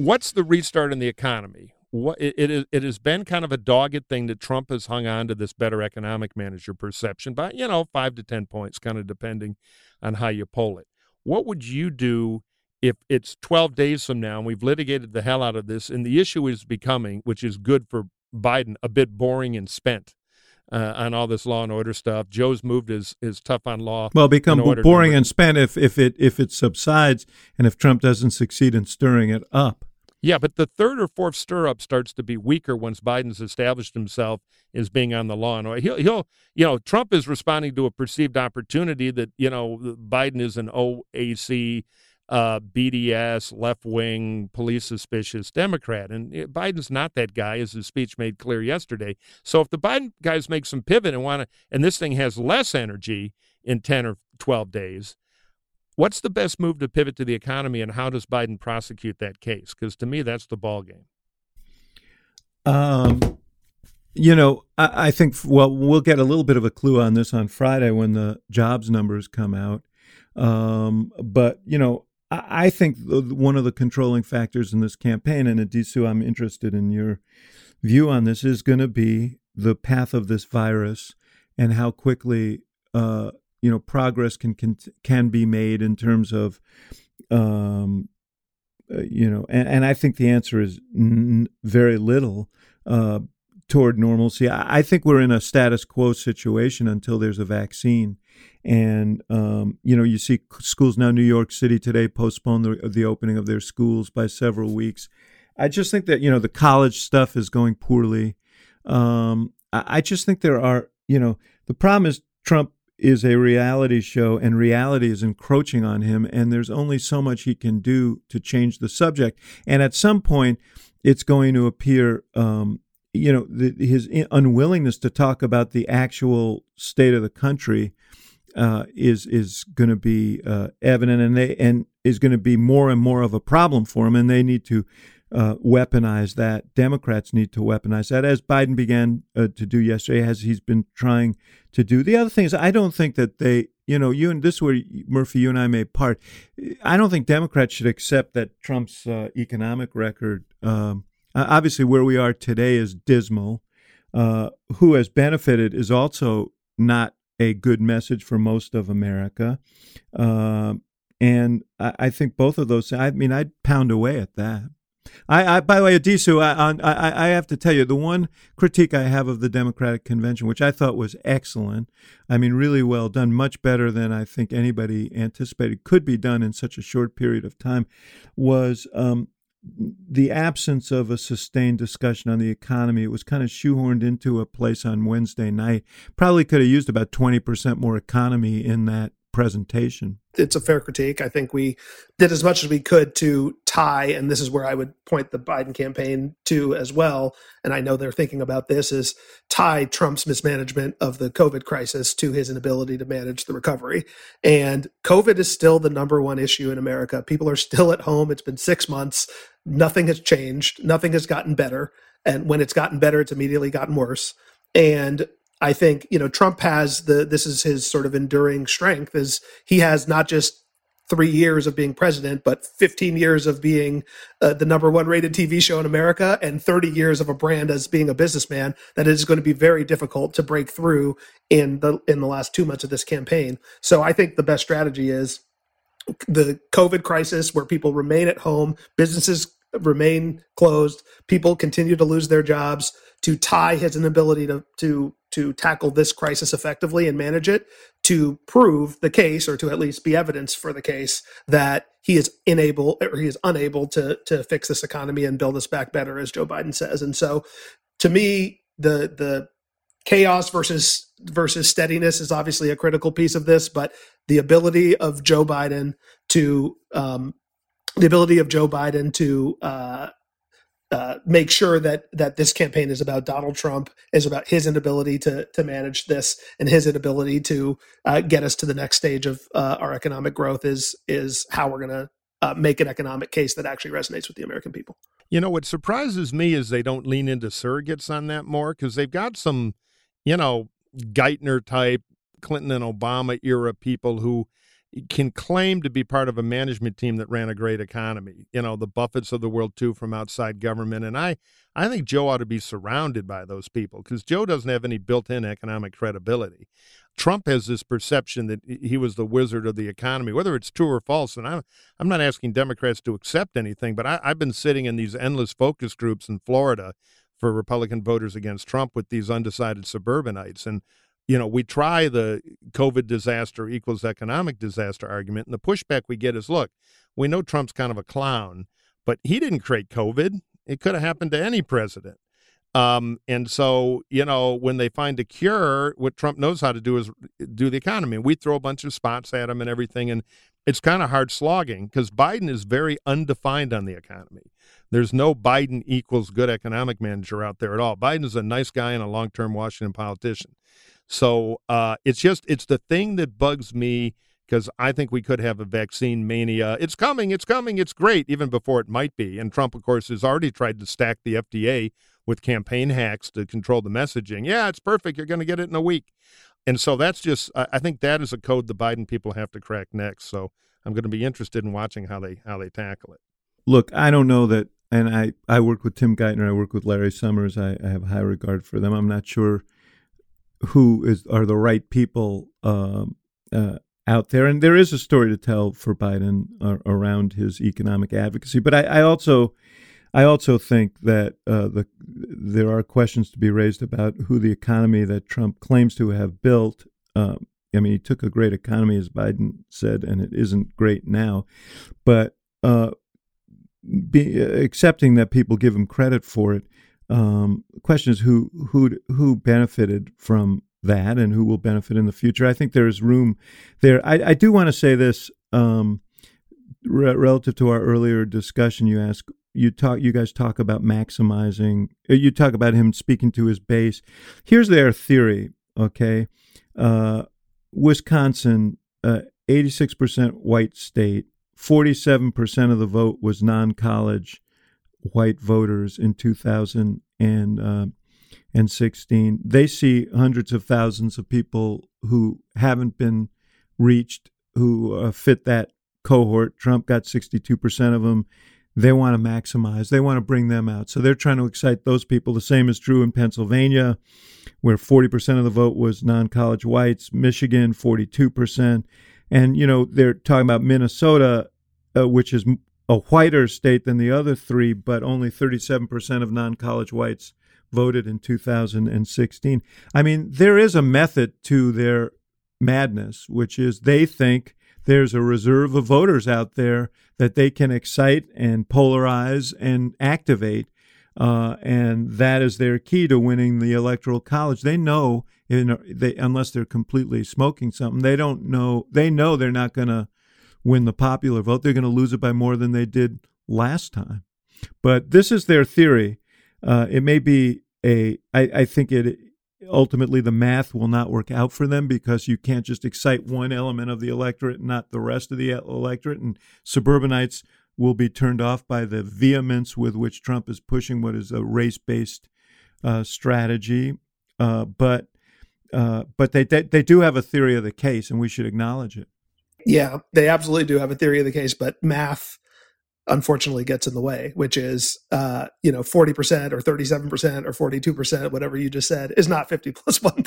What's the restart in the economy? What it, it is it has been kind of a dogged thing that Trump has hung on to this better economic manager perception by you know five to ten points, kind of depending on how you poll it. What would you do if it's twelve days from now and we've litigated the hell out of this and the issue is becoming, which is good for Biden, a bit boring and spent uh, on all this law and order stuff. Joe's moved his his tough on law. Well, become and boring number- and spent if, if it if it subsides and if Trump doesn't succeed in stirring it up. Yeah, but the third or fourth stir up starts to be weaker once Biden's established himself as being on the law and order. He'll, he'll, you know, Trump is responding to a perceived opportunity that you know Biden is an OAC uh, BDS, left wing, police suspicious Democrat. And eh, Biden's not that guy, as his speech made clear yesterday. So if the Biden guys make some pivot and want to, and this thing has less energy in 10 or 12 days, what's the best move to pivot to the economy and how does Biden prosecute that case? Because to me, that's the ball game. Um, you know, I, I, think, well, we'll get a little bit of a clue on this on Friday when the jobs numbers come out. Um, but, you know, I, I think the, one of the controlling factors in this campaign, and Addisu, I'm interested in your view on this, is going to be the path of this virus and how quickly, uh, you know, progress can, can can be made in terms of um, uh, you know, and, and I think the answer is n- very little uh, toward normalcy. I, I, think we're in a status quo situation until there's a vaccine. And um, you know, you see schools now. New York City today postponed the, the opening of their schools by several weeks. I just think that you know the college stuff is going poorly. Um, I, I just think there are you know the problem is Trump is a reality show and reality is encroaching on him and there's only so much he can do to change the subject. And at some point it's going to appear um, you know the, his unwillingness to talk about the actual state of the country uh, is is going to be uh, evident and they and is going to be more and more of a problem for him and they need to uh, weaponize that. Democrats need to weaponize that, as Biden began uh, to do yesterday, as he's been trying to do. The other thing is, I don't think that they, you know, you and this is where Murphy, you and I may part. I don't think Democrats should accept that Trump's uh, economic record. Um, obviously, where we are today is dismal. Uh, who has benefited is also not a good message for most of America. Um, and I, I think both of those. I mean, I'd pound away at that. I, I, by the way, Addisu, I, I, I have to tell you the one critique I have of the Democratic Convention, which I thought was excellent. I mean, really well done, much better than I think anybody anticipated could be done in such a short period of time, was um, the absence of a sustained discussion on the economy. It was kind of shoehorned into a place on Wednesday night. Probably could have used about twenty percent more economy in that presentation. It's a fair critique. I think we did as much as we could to tie, and this is where I would point the Biden campaign to as well. And I know they're thinking about this is tie Trump's mismanagement of the COVID crisis to his inability to manage the recovery. And COVID is still the number one issue in America. People are still at home. It's been six months. Nothing has changed. Nothing has gotten better. And when it's gotten better, it's immediately gotten worse. And I think you know Trump has the this is his sort of enduring strength is he has not just three years of being president, but 15 years of being uh, the number one rated TV show in America and 30 years of a brand as being a businessman. That is going to be very difficult to break through in the in the last two months of this campaign. So I think the best strategy is the COVID crisis, where people remain at home, businesses remain closed, people continue to lose their jobs. To tie his inability to to to tackle this crisis effectively and manage it to prove the case or to at least be evidence for the case that he is unable or he is unable to to fix this economy and build us back better as Joe Biden says. And so to me the the chaos versus versus steadiness is obviously a critical piece of this but the ability of Joe Biden to um, the ability of Joe Biden to uh, uh, make sure that that this campaign is about Donald Trump, is about his inability to to manage this, and his inability to uh, get us to the next stage of uh, our economic growth is is how we're going to uh, make an economic case that actually resonates with the American people. You know, what surprises me is they don't lean into surrogates on that more because they've got some, you know, Geithner type Clinton and Obama era people who can claim to be part of a management team that ran a great economy. You know, the Buffetts of the world too from outside government. And I, I think Joe ought to be surrounded by those people because Joe doesn't have any built-in economic credibility. Trump has this perception that he was the wizard of the economy, whether it's true or false. And I'm, I'm not asking Democrats to accept anything, but I, I've been sitting in these endless focus groups in Florida for Republican voters against Trump with these undecided suburbanites. And you know, we try the COVID disaster equals economic disaster argument, and the pushback we get is look, we know Trump's kind of a clown, but he didn't create COVID. It could have happened to any president. Um, and so, you know, when they find a cure, what Trump knows how to do is do the economy. We throw a bunch of spots at him and everything. And it's kind of hard slogging because Biden is very undefined on the economy. There's no Biden equals good economic manager out there at all. Biden is a nice guy and a long term Washington politician. So uh, it's just, it's the thing that bugs me because I think we could have a vaccine mania. It's coming, it's coming, it's great, even before it might be. And Trump, of course, has already tried to stack the FDA with campaign hacks to control the messaging. Yeah, it's perfect. You're going to get it in a week. And so that's just, I think that is a code the Biden people have to crack next. So I'm going to be interested in watching how they how they tackle it. Look, I don't know that, and I I work with Tim Geithner, I work with Larry Summers. I, I have high regard for them. I'm not sure who is are the right people um, uh, out there. And there is a story to tell for Biden uh, around his economic advocacy. But I, I also, I also think that uh, the there are questions to be raised about who the economy that Trump claims to have built. Uh, I mean, he took a great economy, as Biden said, and it isn't great now. But uh, be, accepting that people give him credit for it, um, question is who who who benefited from that and who will benefit in the future. I think there is room there. I, I do want to say this um, re- relative to our earlier discussion. You ask, you talk, you guys talk about maximizing. Uh, you talk about him speaking to his base. Here's their theory. Okay, uh, Wisconsin, uh, 86% white state. 47% of the vote was non-college white voters in 2000 and uh, and 16. They see hundreds of thousands of people who haven't been reached who uh, fit that cohort. Trump got 62% of them. They want to maximize, they want to bring them out. So they're trying to excite those people. The same is true in Pennsylvania, where 40% of the vote was non college whites, Michigan, 42%. And, you know, they're talking about Minnesota, uh, which is a whiter state than the other three, but only 37% of non college whites voted in 2016. I mean, there is a method to their madness, which is they think there's a reserve of voters out there that they can excite and polarize and activate. Uh, and that is their key to winning the electoral college. They know, in, they, unless they're completely smoking something, they don't know. They know they're not going to win the popular vote. They're going to lose it by more than they did last time. But this is their theory, uh, it may be a. I, I think it ultimately the math will not work out for them because you can't just excite one element of the electorate and not the rest of the electorate. And suburbanites will be turned off by the vehemence with which Trump is pushing what is a race based uh, strategy. Uh, but uh, but they, they they do have a theory of the case, and we should acknowledge it. Yeah, they absolutely do have a theory of the case, but math unfortunately gets in the way, which is, uh, you know, 40% or 37% or 42%, whatever you just said is not 50 (laughs) plus 1.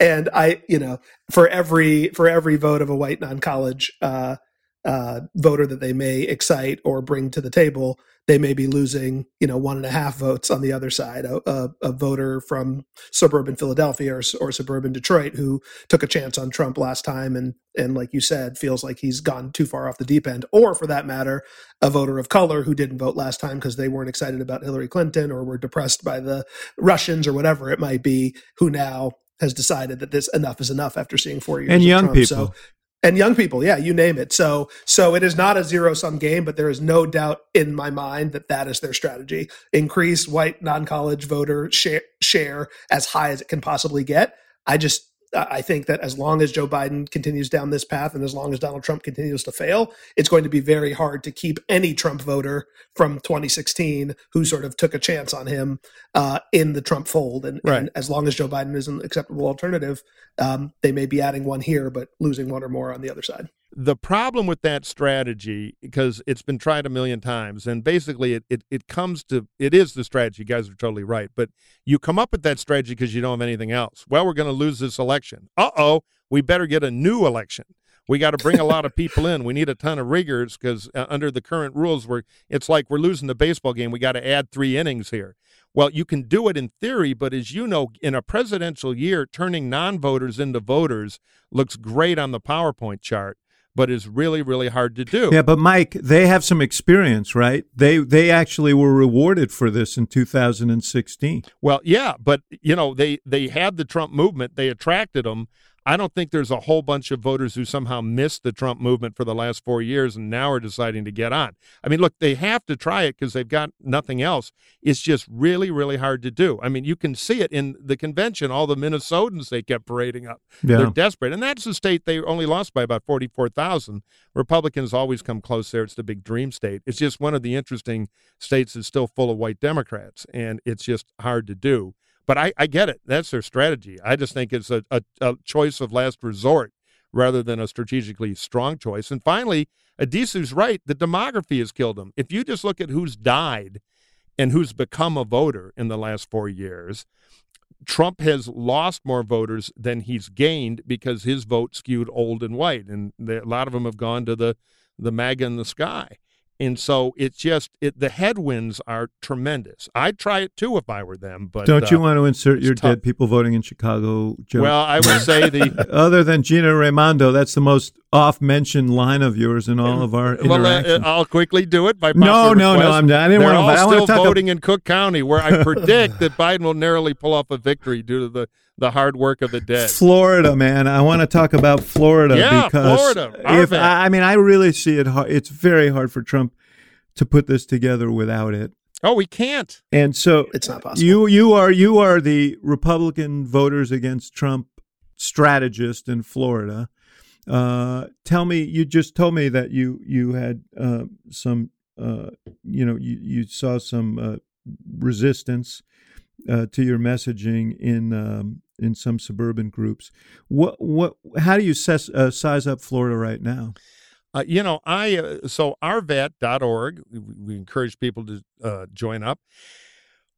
And I, you know, for every, for every vote of a white non-college, uh, uh, voter that they may excite or bring to the table, they may be losing, you know, one and a half votes on the other side. A, a, a voter from suburban Philadelphia or, or, suburban Detroit who took a chance on Trump last time and and like you said, feels like he's gone too far off the deep end. Or for that matter, a voter of color who didn't vote last time because they weren't excited about Hillary Clinton or were depressed by the Russians or whatever it might be, who now has decided that this enough is enough after seeing four years and young Trump. people. So and young people yeah you name it. So so it is not a zero sum game but there is no doubt in my mind that that is their strategy. Increase white non-college voter share, share as high as it can possibly get. I just I think that as long as Joe Biden continues down this path and as long as Donald Trump continues to fail, it's going to be very hard to keep any Trump voter from 2016 who sort of took a chance on him uh, in the Trump fold. And, right. and, as long as Joe Biden is an acceptable alternative, um, they may be adding one here, but losing one or more on the other side. The problem with that strategy, because it's been tried a million times, and basically it, it, it comes to it is the strategy. You guys are totally right. But you come up with that strategy because you don't have anything else. Well, we're going to lose this election. Uh oh, we better get a new election. We got to bring a lot of people in. We need a ton of riggers because uh, under the current rules, we're it's like we're losing the baseball game. We got to add three innings here. Well, you can do it in theory, but as you know, in a presidential year, turning non-voters into voters looks great on the PowerPoint chart but is really really hard to do. Yeah, but Mike, they have some experience, right? They they actually were rewarded for this in 2016. Well, yeah, but you know, they they had the Trump movement, they attracted them. I don't think there's a whole bunch of voters who somehow missed the Trump movement for the last four years and now are deciding to get on. I mean, look, they have to try it because they've got nothing else. It's just really, really hard to do. I mean, you can see it in the convention, all the Minnesotans they kept parading up. Yeah. They're desperate. And that's a state they only lost by about 44,000. Republicans always come close there. It's the big dream state. It's just one of the interesting states that's still full of white Democrats, and it's just hard to do. But I, I get it. That's their strategy. I just think it's a, a, a choice of last resort rather than a strategically strong choice. And finally, Addisu's right. The demography has killed him. If you just look at who's died and who's become a voter in the last four years, Trump has lost more voters than he's gained because his vote skewed old and white, and a lot of them have gone to the the MAGA in the sky. And so it's just it, the headwinds are tremendous. I'd try it too if I were them. But don't uh, you want to insert your tough. dead people voting in Chicago joke? Well, I would say the (laughs) other than Gina Raimondo, that's the most off-mentioned line of yours in all of our interactions. well, uh, I'll quickly do it by no, no, request. no. I'm not. I didn't They're want all to. still voting in Cook County, where I predict that Biden will narrowly pull off a victory due to the the hard work of the dead. Florida, man. I want to talk about Florida yeah, because Florida. if I, I mean, I really see it. Hard, it's very hard for Trump to put this together without it. Oh, we can't. And so it's not possible. You you are you are the Republican voters against Trump strategist in Florida. Uh, tell me, you just told me that you you had uh, some, uh, you know, you, you saw some uh, resistance uh, to your messaging in um, in some suburban groups. What what? How do you ses- size up Florida right now? You know, I uh, so rvat.org, we, we encourage people to uh, join up.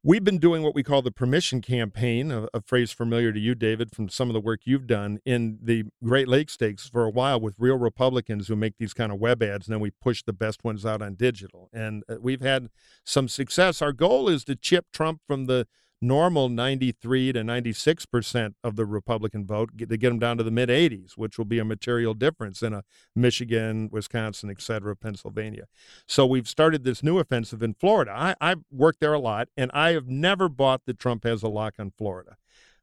We've been doing what we call the permission campaign, a, a, phrase familiar to you, David, from some of the work you've done in the Great Lakes Stakes for a while with real Republicans who make these kind of web ads, and then we push the best ones out on digital. And uh, we've had some success. Our goal is to chip Trump from the normal 93 to 96 percent of the Republican vote to get them down to the mid 80s, which will be a material difference in a Michigan, Wisconsin, et cetera, Pennsylvania. So we've started this new offensive in Florida. I, I've worked there a lot, and I have never bought that Trump has a lock on Florida.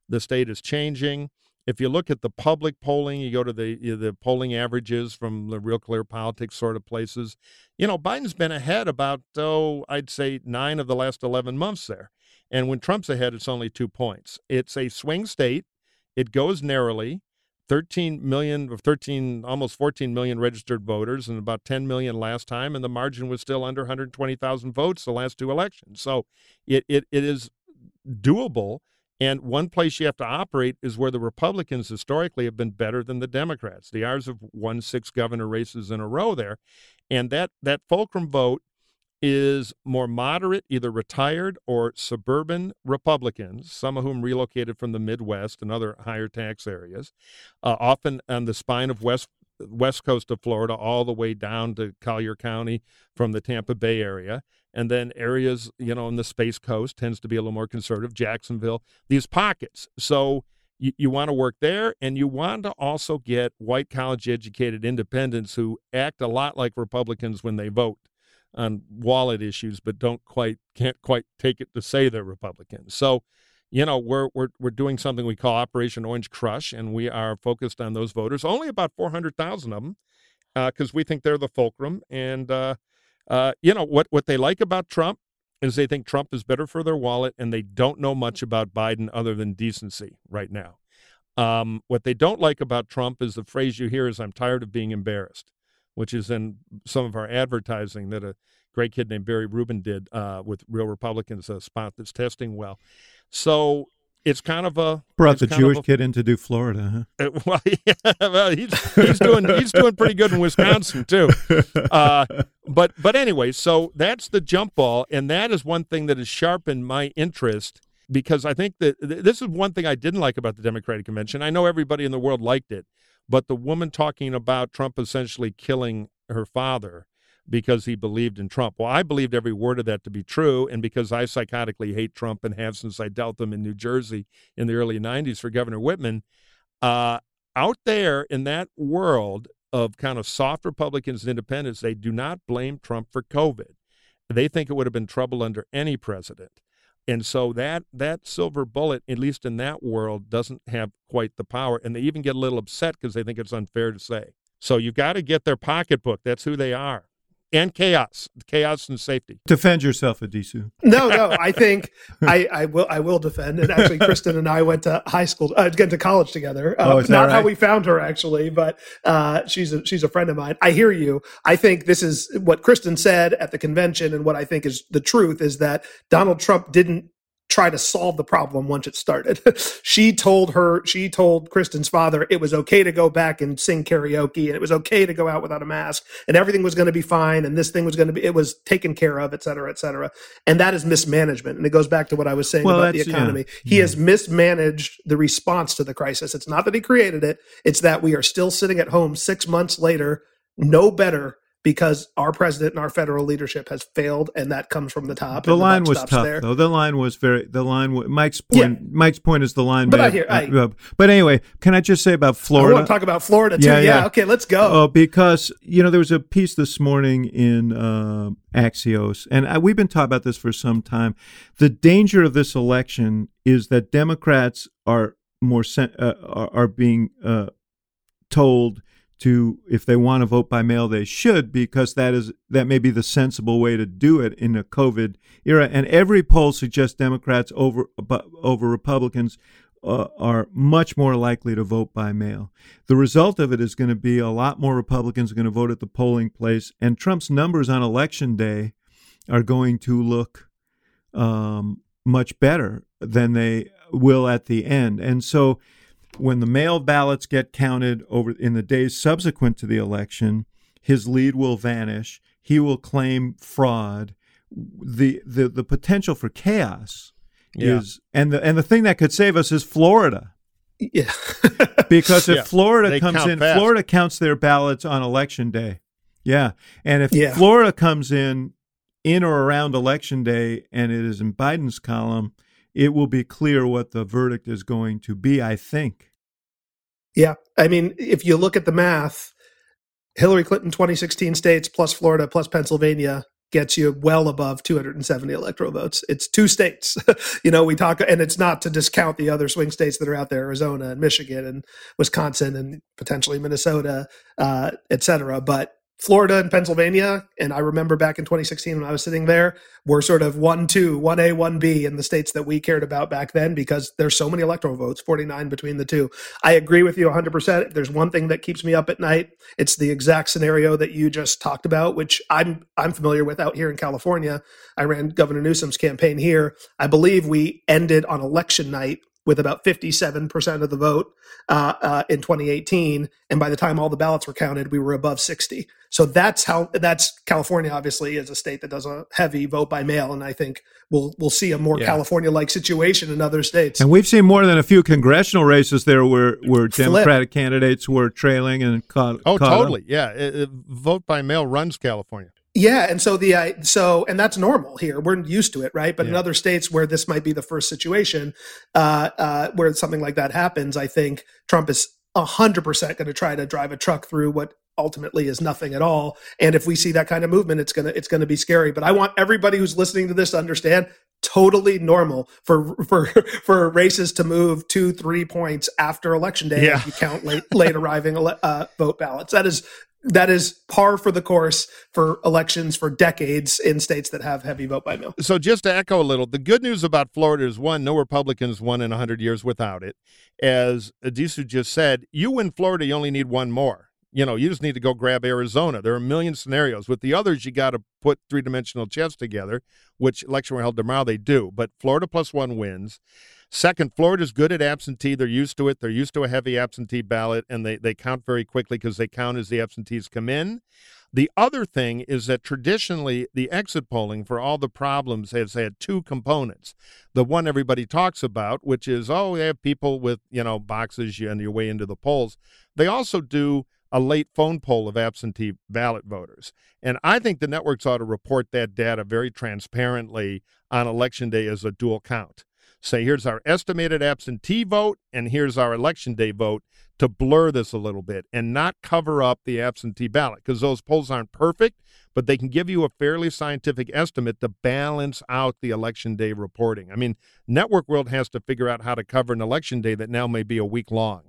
The state is changing. If you look at the public polling, you go to the the polling averages from the Real Clear Politics sort of places. You know, Biden's been ahead about oh, I'd say nine of the last eleven months there. And when Trump's ahead, it's only two points. It's a swing state. It goes narrowly. 13 million, 13, almost 14 million registered voters, and about 10 million last time, and the margin was still under 120,000 votes the last two elections. So it, it, it is doable. And one place you have to operate is where the Republicans historically have been better than the Democrats. The R's have won six governor races in a row there. And that, that fulcrum vote is more moderate, either retired or suburban Republicans, some of whom relocated from the Midwest and other higher tax areas, uh, often on the spine of West west coast of Florida, all the way down to Collier County from the Tampa Bay area. And then areas, you know, on the Space Coast tends to be a little more conservative, Jacksonville, these pockets. So you, you want to work there, and you want to also get white college educated independents who act a lot like Republicans when they vote on wallet issues, but don't quite can't quite take it to say they're Republicans. So, you know, we're we're we're doing something we call Operation Orange Crush, and we are focused on those voters. Only about four hundred thousand of them, because uh, we think they're the fulcrum. And uh, uh, you know what what they like about Trump is they think Trump is better for their wallet, and they don't know much about Biden other than decency right now. Um, what they don't like about Trump is the phrase you hear is "I'm tired of being embarrassed." Which is in some of our advertising that a great kid named Barry Rubin did uh, with Real Republicans, a spot that's testing well. So it's kind of a brought the Jewish a, kid in to do Florida. Huh? (laughs) Uh, well, yeah, well, he's he's doing he's doing pretty good in Wisconsin too. Uh, but but anyway, so that's the jump ball, and that is one thing that has sharpened my interest because I think that this is one thing I didn't like about the Democratic convention. I know everybody in the world liked it, but the woman talking about Trump essentially killing her father because he believed in Trump. Well, I believed every word of that to be true. And because I psychotically hate Trump and have since I dealt him in New Jersey in the early 90s for Governor Whitman, uh, out there in that world of kind of soft Republicans and independents, they do not blame Trump for COVID. They think it would have been trouble under any president. And so that that silver bullet, at least in that world, doesn't have quite the power. And they even get a little upset because they think it's unfair to say. So you've got to get their pocketbook. That's who they are and chaos, chaos and safety. Defend yourself, Addisu. No, no, I think I, I will. I will defend. And actually, Kristin and I went to high school, uh, get to college together. Uh, Oh, is not right? how we found her, actually, but uh, she's a, she's a friend of mine. I hear you. I think this is what Kristin said at the convention, and what I think is the truth is that Donald Trump didn't try to solve the problem once it started. (laughs) she told her, she told Kristin's father it was okay to go back and sing karaoke and it was okay to go out without a mask and everything was going to be fine and this thing was going to be, it was taken care of, et cetera, et cetera. And that is mismanagement. And it goes back to what I was saying Well, about the that's- yeah. economy. He has mismanaged the response to the crisis. It's not that he created it. It's that we are still sitting at home six months later, no better because our president and our federal leadership has failed, and that comes from the top. The line buck was tough, there. though. The line was very. The line. Mike's point. Mike's point is the line. But I have- hear- I- uh, but anyway, can I just say about Florida? I want to talk about Florida too. Yeah, Yeah, yeah. okay, let's go. Oh, because you know there was a piece this morning in uh, Axios, and I, we've been talking about this for some time. The danger of this election is that Democrats are more sen- uh, are, are being uh, told to if they want to vote by mail they should because that is that may be the sensible way to do it in a covid era. And every poll suggests democrats over over republicans uh, are much more likely to vote by mail. The result of it is going to be a lot more republicans are going to vote at the polling place and trump's numbers on election day are going to look um, much better than they will at the end. And so when the mail ballots get counted over in the days subsequent to the election, his lead will vanish. He will claim fraud. The the, the potential for chaos Yeah. is and the and the thing that could save us is Florida. Yeah. (laughs) Because if Yeah. Florida They comes in, fast. Florida counts their ballots on election day. Yeah. And if Yeah. Florida comes in in or around election day and it is in Biden's column, it will be clear what the verdict is going to be, I think. Yeah. I mean, if you look at the math, Hillary Clinton 2016 states plus Florida plus Pennsylvania gets you well above 270 electoral votes. It's two states. (laughs) you know, we talk, and it's not to discount the other swing states that are out there Arizona and Michigan and Wisconsin and potentially Minnesota, uh, et cetera. But Florida and Pennsylvania, and I remember back in 2016 when I was sitting there, were sort of one, two, one A, one B in the states that we cared about back then because there's so many electoral votes, 49 between the two. I agree with you 100%. If there's one thing that keeps me up at night, it's the exact scenario that you just talked about, which I'm I'm familiar with out here in California. I ran Governor Newsom's campaign here. I believe we ended on election night with about 57% of the vote uh, uh, in 2018, and by the time all the ballots were counted, we were above 60. So that's how that's California. Obviously, is a state that does a heavy vote by mail, and I think we'll we'll see a more Yeah. California-like situation in other states. And we've seen more than a few congressional races there where, where Flip. Democratic candidates were trailing and caught. Oh, caught 'em. totally. Yeah. Uh, uh, vote by mail runs California. Yeah, and so the I so and that's normal here. We're used to it, right? But in other states where this might be the first situation, uh, uh, where something like that happens, I think Trump is hundred percent going to try to drive a truck through what ultimately is nothing at all. And if we see that kind of movement, it's gonna it's gonna be scary. But I want everybody who's listening to this to understand totally normal for for (laughs) for races to move two three points after election day Yeah. if you count late late arriving ele- uh, vote ballots that is that is par for the course for elections for decades in states that have heavy vote by mail So just to echo a little, the good news about Florida is one, no Republicans won in 100 years without it. As Addisu just said, you win Florida, you only need one more. You know, you just need to go grab Arizona. There are a million scenarios. With the others, you got to put three dimensional chess together, which election will held tomorrow they do. But Florida plus one wins. Second, Florida's good at absentee. They're used to it. They're used to a heavy absentee ballot, and they, they count very quickly because they count as the absentees come in. The other thing is that traditionally the exit polling for all the problems has had two components. The one everybody talks about, which is, oh, they have people with, you know, boxes on your way into the polls. They also do a late phone poll of absentee ballot voters. And I think the networks ought to report that data very transparently on election day as a dual count. Say, here's our estimated absentee vote and here's our election day vote to blur this a little bit and not cover up the absentee ballot because those polls aren't perfect, but they can give you a fairly scientific estimate to balance out the election day reporting. I mean, Network World has to figure out how to cover an election day that now may be a week long.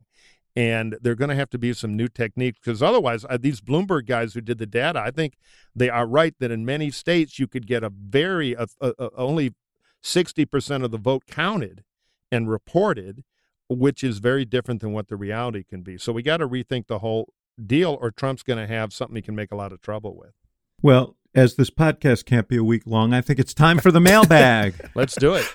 And they're going to have to be some new techniques because otherwise, uh, these Bloomberg guys who did the data, I think they are right that in many states you could get a very only 60% of the vote counted and reported which is very different than what the reality can be. So we got to rethink the whole deal, or Trump's going to have something he can make a lot of trouble with. Well, as this podcast can't be a week long, I think it's time for the mailbag. (laughs) Let's do it.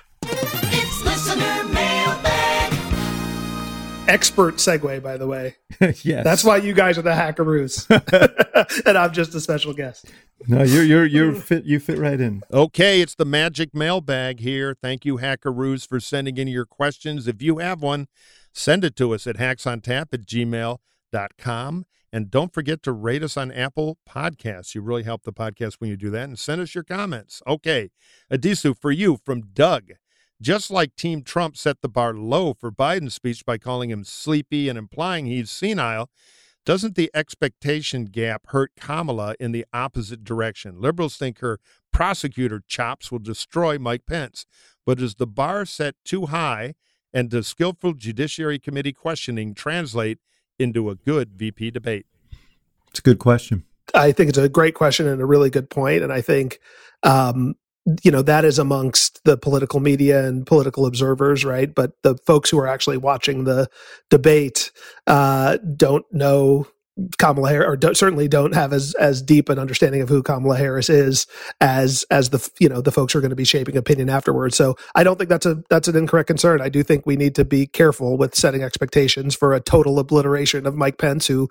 Expert segue, by the way. (laughs) yes, that's why you guys are the hackaroos, (laughs) (laughs) and I'm just a special guest. No, you're you're you're fit. You fit right in. Okay, it's the magic mailbag here. Thank you, hackaroos, for sending in your questions. If you have one, send it to us at hacksontap at gmail.com. And don't forget to rate us on Apple Podcasts. You really help the podcast when you do that. And send us your comments. Okay, Addisu, for you from Doug. Just like Team Trump set the bar low for Biden's speech by calling him sleepy and implying he's senile, doesn't the expectation gap hurt Kamala in the opposite direction? Liberals think her prosecutor chops will destroy Mike Pence. But is the bar set too high? And does skillful Judiciary Committee questioning translate into a good VP debate? It's a good question. I think it's a great question and a really good point. And I think um, you know that is amongst the political media and political observers right but the folks who are actually watching the debate uh, don't know Kamala Harris, or don't, certainly don't have as as deep an understanding of who Kamala Harris is as as the you know the folks who are going to be shaping opinion afterwards. So I don't think that's a that's an incorrect concern. I do think we need to be careful with setting expectations for a total obliteration of Mike Pence, who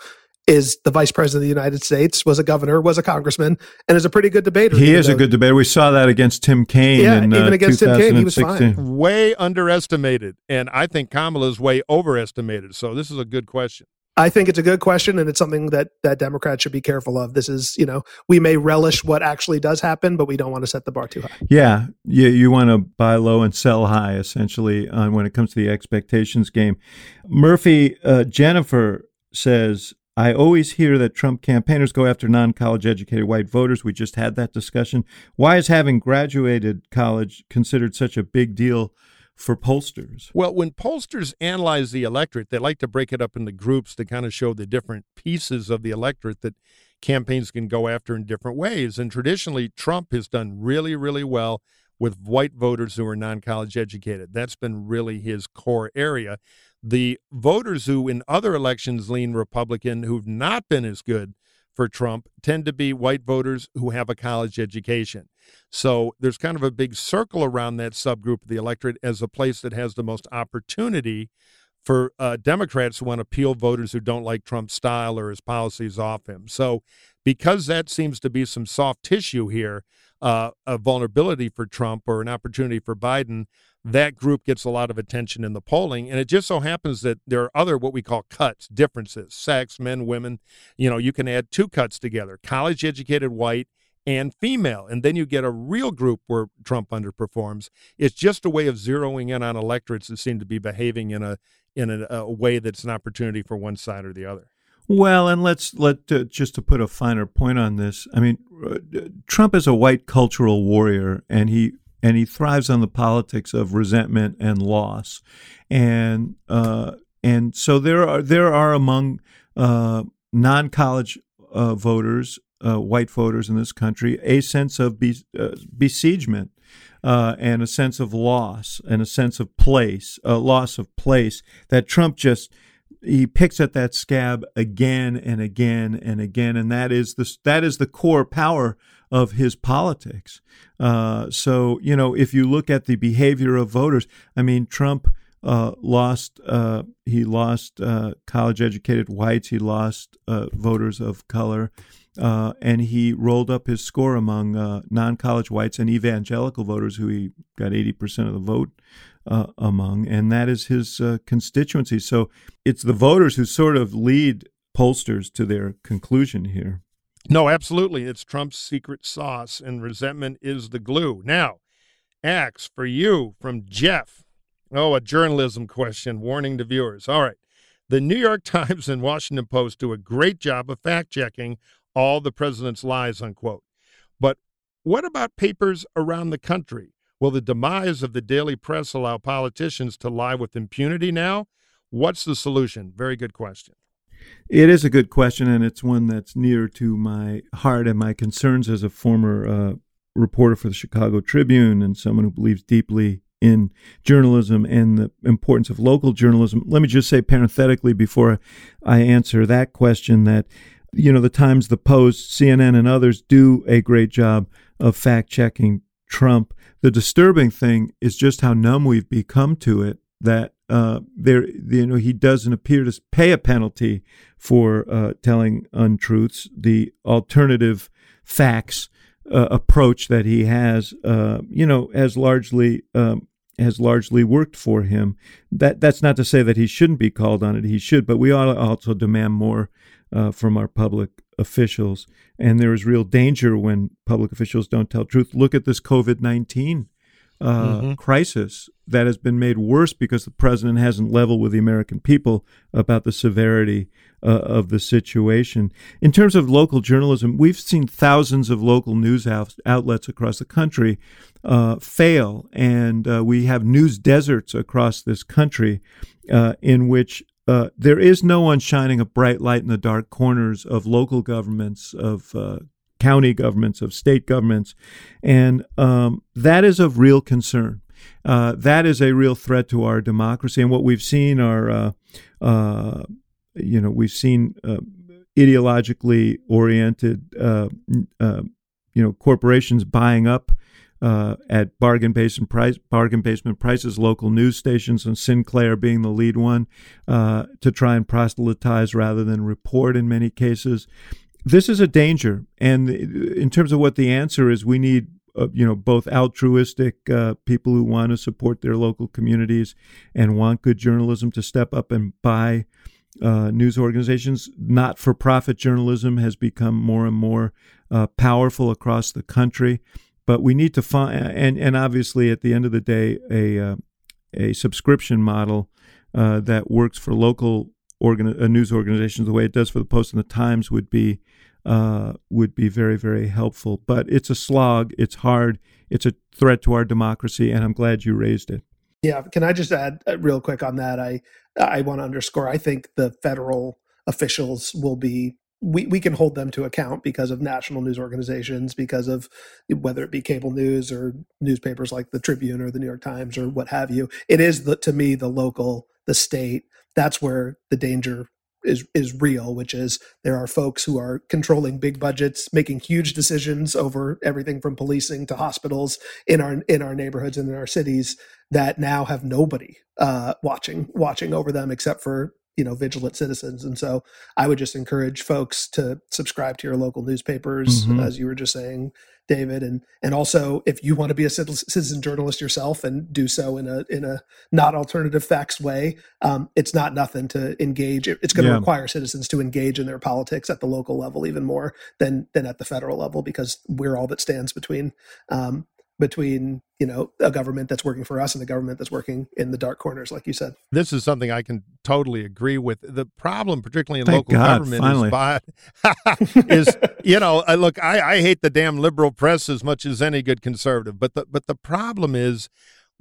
is the vice president of the United States, was a governor, was a congressman, and is a pretty good debater. He is a good debater. We saw that against Tim Kaine. Yeah, in, even uh, against Tim Kaine, he was fine. Way underestimated, and I think Kamala's way overestimated. So this is a good question. I think it's a good question, and it's something that that Democrats should be careful of. This is, you know, we may relish what actually does happen, but we don't want to set the bar too high. Yeah, yeah, you want to buy low and sell high, essentially, uh, when it comes to the expectations game. Murphy uh, Jennifer says I always hear that Trump campaigners go after non college educated white voters. We just had that discussion. Why is having graduated college considered such a big deal for pollsters? Well, when pollsters analyze the electorate, they like to break it up into groups to kind of show the different pieces of the electorate that campaigns can go after in different ways. And traditionally, Trump has done really, really well with white voters who are non college educated. That's been really his core area the voters who in other elections lean Republican, who've not been as good for Trump, tend to be white voters who have a college education. So there's kind of a big circle around that subgroup of the electorate as a place that has the most opportunity for uh, Democrats who want to appeal voters who don't like Trump's style or his policies off him. So because that seems to be some soft tissue here, uh, a vulnerability for Trump or an opportunity for Biden, that group gets a lot of attention in the polling. And it just so happens that there are other what we call cuts, differences, sex, men, women. You know, you can add two cuts together college educated white and female. And then you get a real group where Trump underperforms. It's just a way of zeroing in on electorates that seem to be behaving in a in a, a way that's an opportunity for one side or the other. Well, and let's let uh, just to put a finer point on this. I mean, uh, Trump is a white cultural warrior, and he and he thrives on the politics of resentment and loss, and uh, and so there are there are among uh, non college uh, voters, uh, white voters in this country, a sense of be, uh, besiegement. Uh, and a sense of loss and a sense of place, a loss of place that Trump just he picks at that scab again and again and again, and that is the that is the core power of his politics. Uh, so you know, if you look at the behavior of voters, I mean, Trump uh, lost uh, he lost uh, college educated whites, he lost uh, voters of color. Uh, and he rolled up his score among uh, non-college whites and evangelical voters, who he got 80% of the vote among, and that is his constituency. So it's the voters who sort of lead pollsters to their conclusion here. No, absolutely. It's Trump's secret sauce, and resentment is the glue. Now, Axe, for you from Jeff. Oh, a journalism question, warning to viewers. All right. The New York (laughs) Times and Washington Post do a great job of fact checking all the president's lies, unquote. But what about papers around the country? Will the demise of the daily press allow politicians to lie with impunity now? What's the solution? Very good question. It is a good question, and it's one that's near to my heart and my concerns as a former uh, reporter for the Chicago Tribune and someone who believes deeply in journalism and the importance of local journalism. Let me just say parenthetically before I answer that question that you know the Times, the Post, CNN, and others do a great job of fact checking Trump. The disturbing thing is just how numb we've become to it. That uh, there, you know, he doesn't appear to pay a penalty for uh, telling untruths. The alternative facts uh, approach that he has, uh, you know, has largely um, has largely worked for him. That that's not to say that he shouldn't be called on it. He should, but we ought to also demand more uh, from our public officials. And there is real danger when public officials don't tell truth. Look at this COVID nineteen uh, mm-hmm. crisis that has been made worse because the president hasn't leveled with the American people about the severity uh, of the situation. In terms of local journalism, we've seen thousands of local news out- outlets across the country uh, fail, and uh, we have news deserts across this country uh, in which uh, there is no one shining a bright light in the dark corners of local governments, of uh, county governments, of state governments, and um, that is of real concern. Uh, that is a real threat to our democracy. And what we've seen are, uh, uh, you know, we've seen uh, ideologically oriented, you know, corporations buying up uh, at bargain basement price, bargain basement prices, local news stations, and Sinclair being the lead one uh, to try and proselytize rather than report in many cases. This is a danger, and in terms of what the answer is, we need uh, you know both altruistic uh, people who want to support their local communities and want good journalism to step up and buy uh, news organizations. Not for profit journalism has become more and more uh, powerful across the country but we need to find and and obviously at the end of the day a uh, a subscription model uh, that works for local organ- uh, news organizations the way it does for the Post and the Times would be uh, would be very very helpful. But it's a slog. It's hard. It's a threat to our democracy, and I'm glad you raised it. Yeah, can I just add uh, real quick on that? I I want to underscore. I think the federal officials will be we, we can hold them to account because of national news organizations, because of whether it be cable news or newspapers like the Tribune or the New York Times or what have you. It is the, to me the local, the state. That's where the danger is is real, which is there are folks who are controlling big budgets, making huge decisions over everything from policing to hospitals in our in our neighborhoods and in our cities that now have nobody uh, watching watching over them except for you know vigilant citizens and so i would just encourage folks to subscribe to your local newspapers mm-hmm. as you were just saying david and and also if you want to be a citizen journalist yourself and do so in a in a not alternative facts way um, it's not nothing to engage it's going to yeah. require citizens to engage in their politics at the local level even more than than at the federal level because we're all that stands between um, between you know a government that's working for us and a government that's working in the dark corners like you said this is something i can totally agree with the problem particularly in Thank local God, government finally. is, by, (laughs) is you know look I, I hate the damn liberal press as much as any good conservative but the but the problem is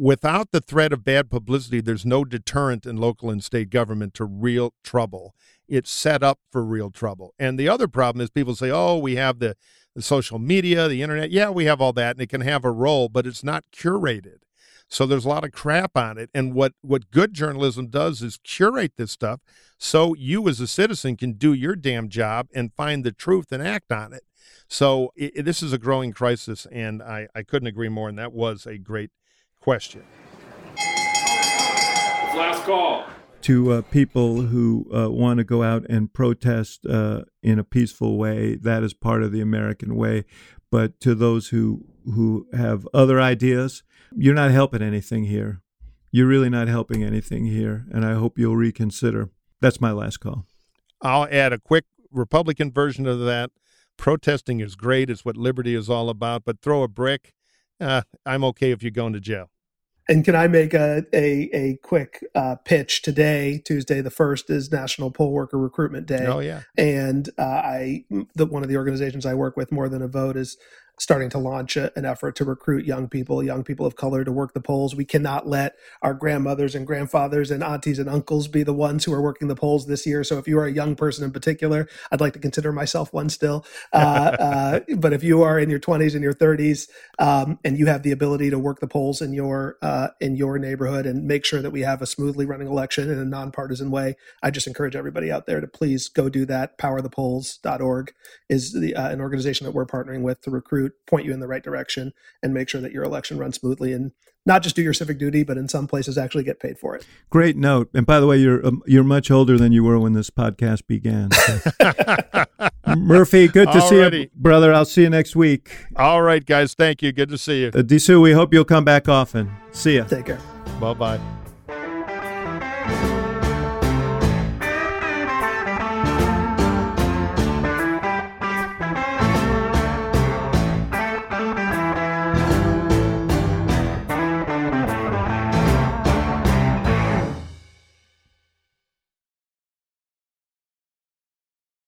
without the threat of bad publicity there's no deterrent in local and state government to real trouble it's set up for real trouble and the other problem is people say oh we have the the social media, the internet. Yeah, we have all that and it can have a role, but it's not curated. So there's a lot of crap on it. And what, what good journalism does is curate this stuff so you as a citizen can do your damn job and find the truth and act on it. So it, this is a growing crisis, and I, I couldn't agree more. And that was a great question. Last call to uh, people who uh, want to go out and protest uh, in a peaceful way. That is part of the American way. But to those who who have other ideas, you're not helping anything here. You're really not helping anything here, and I hope you'll reconsider. That's my last call. I'll add a quick Republican version of that. Protesting is great; it's what liberty is all about. But throw a brick. Uh, I'm okay if you're going to jail. And can I make a a, a quick uh, pitch today? Tuesday the first is National Poll Worker Recruitment Day. Oh yeah, and uh, I the one of the organizations I work with, More Than a Vote, is starting to launch a, an effort to recruit young people, young people of color to work the polls. We cannot let our grandmothers and grandfathers and aunties and uncles be the ones who are working the polls this year. So if you are a young person in particular, I'd like to consider myself one still. Uh, (laughs) uh, but if you are in your 20s and your 30s um, and you have the ability to work the polls in your uh, in your neighborhood and make sure that we have a smoothly running election in a nonpartisan way, I just encourage everybody out there to please go do that. Powerthepolls.org is the, uh, an organization that we're partnering with to recruit point you in the right direction and make sure that your election runs smoothly and not just do your civic duty, but in some places actually get paid for it. Great note. And by the way, you're um, you're much older than you were when this podcast began. So. (laughs) Murphy, good to Alrighty. see you, brother. I'll see you next week. All right, guys. Thank you. Good to see you. Uh, Disu, we hope you'll come back often. See ya. Take care. Bye bye.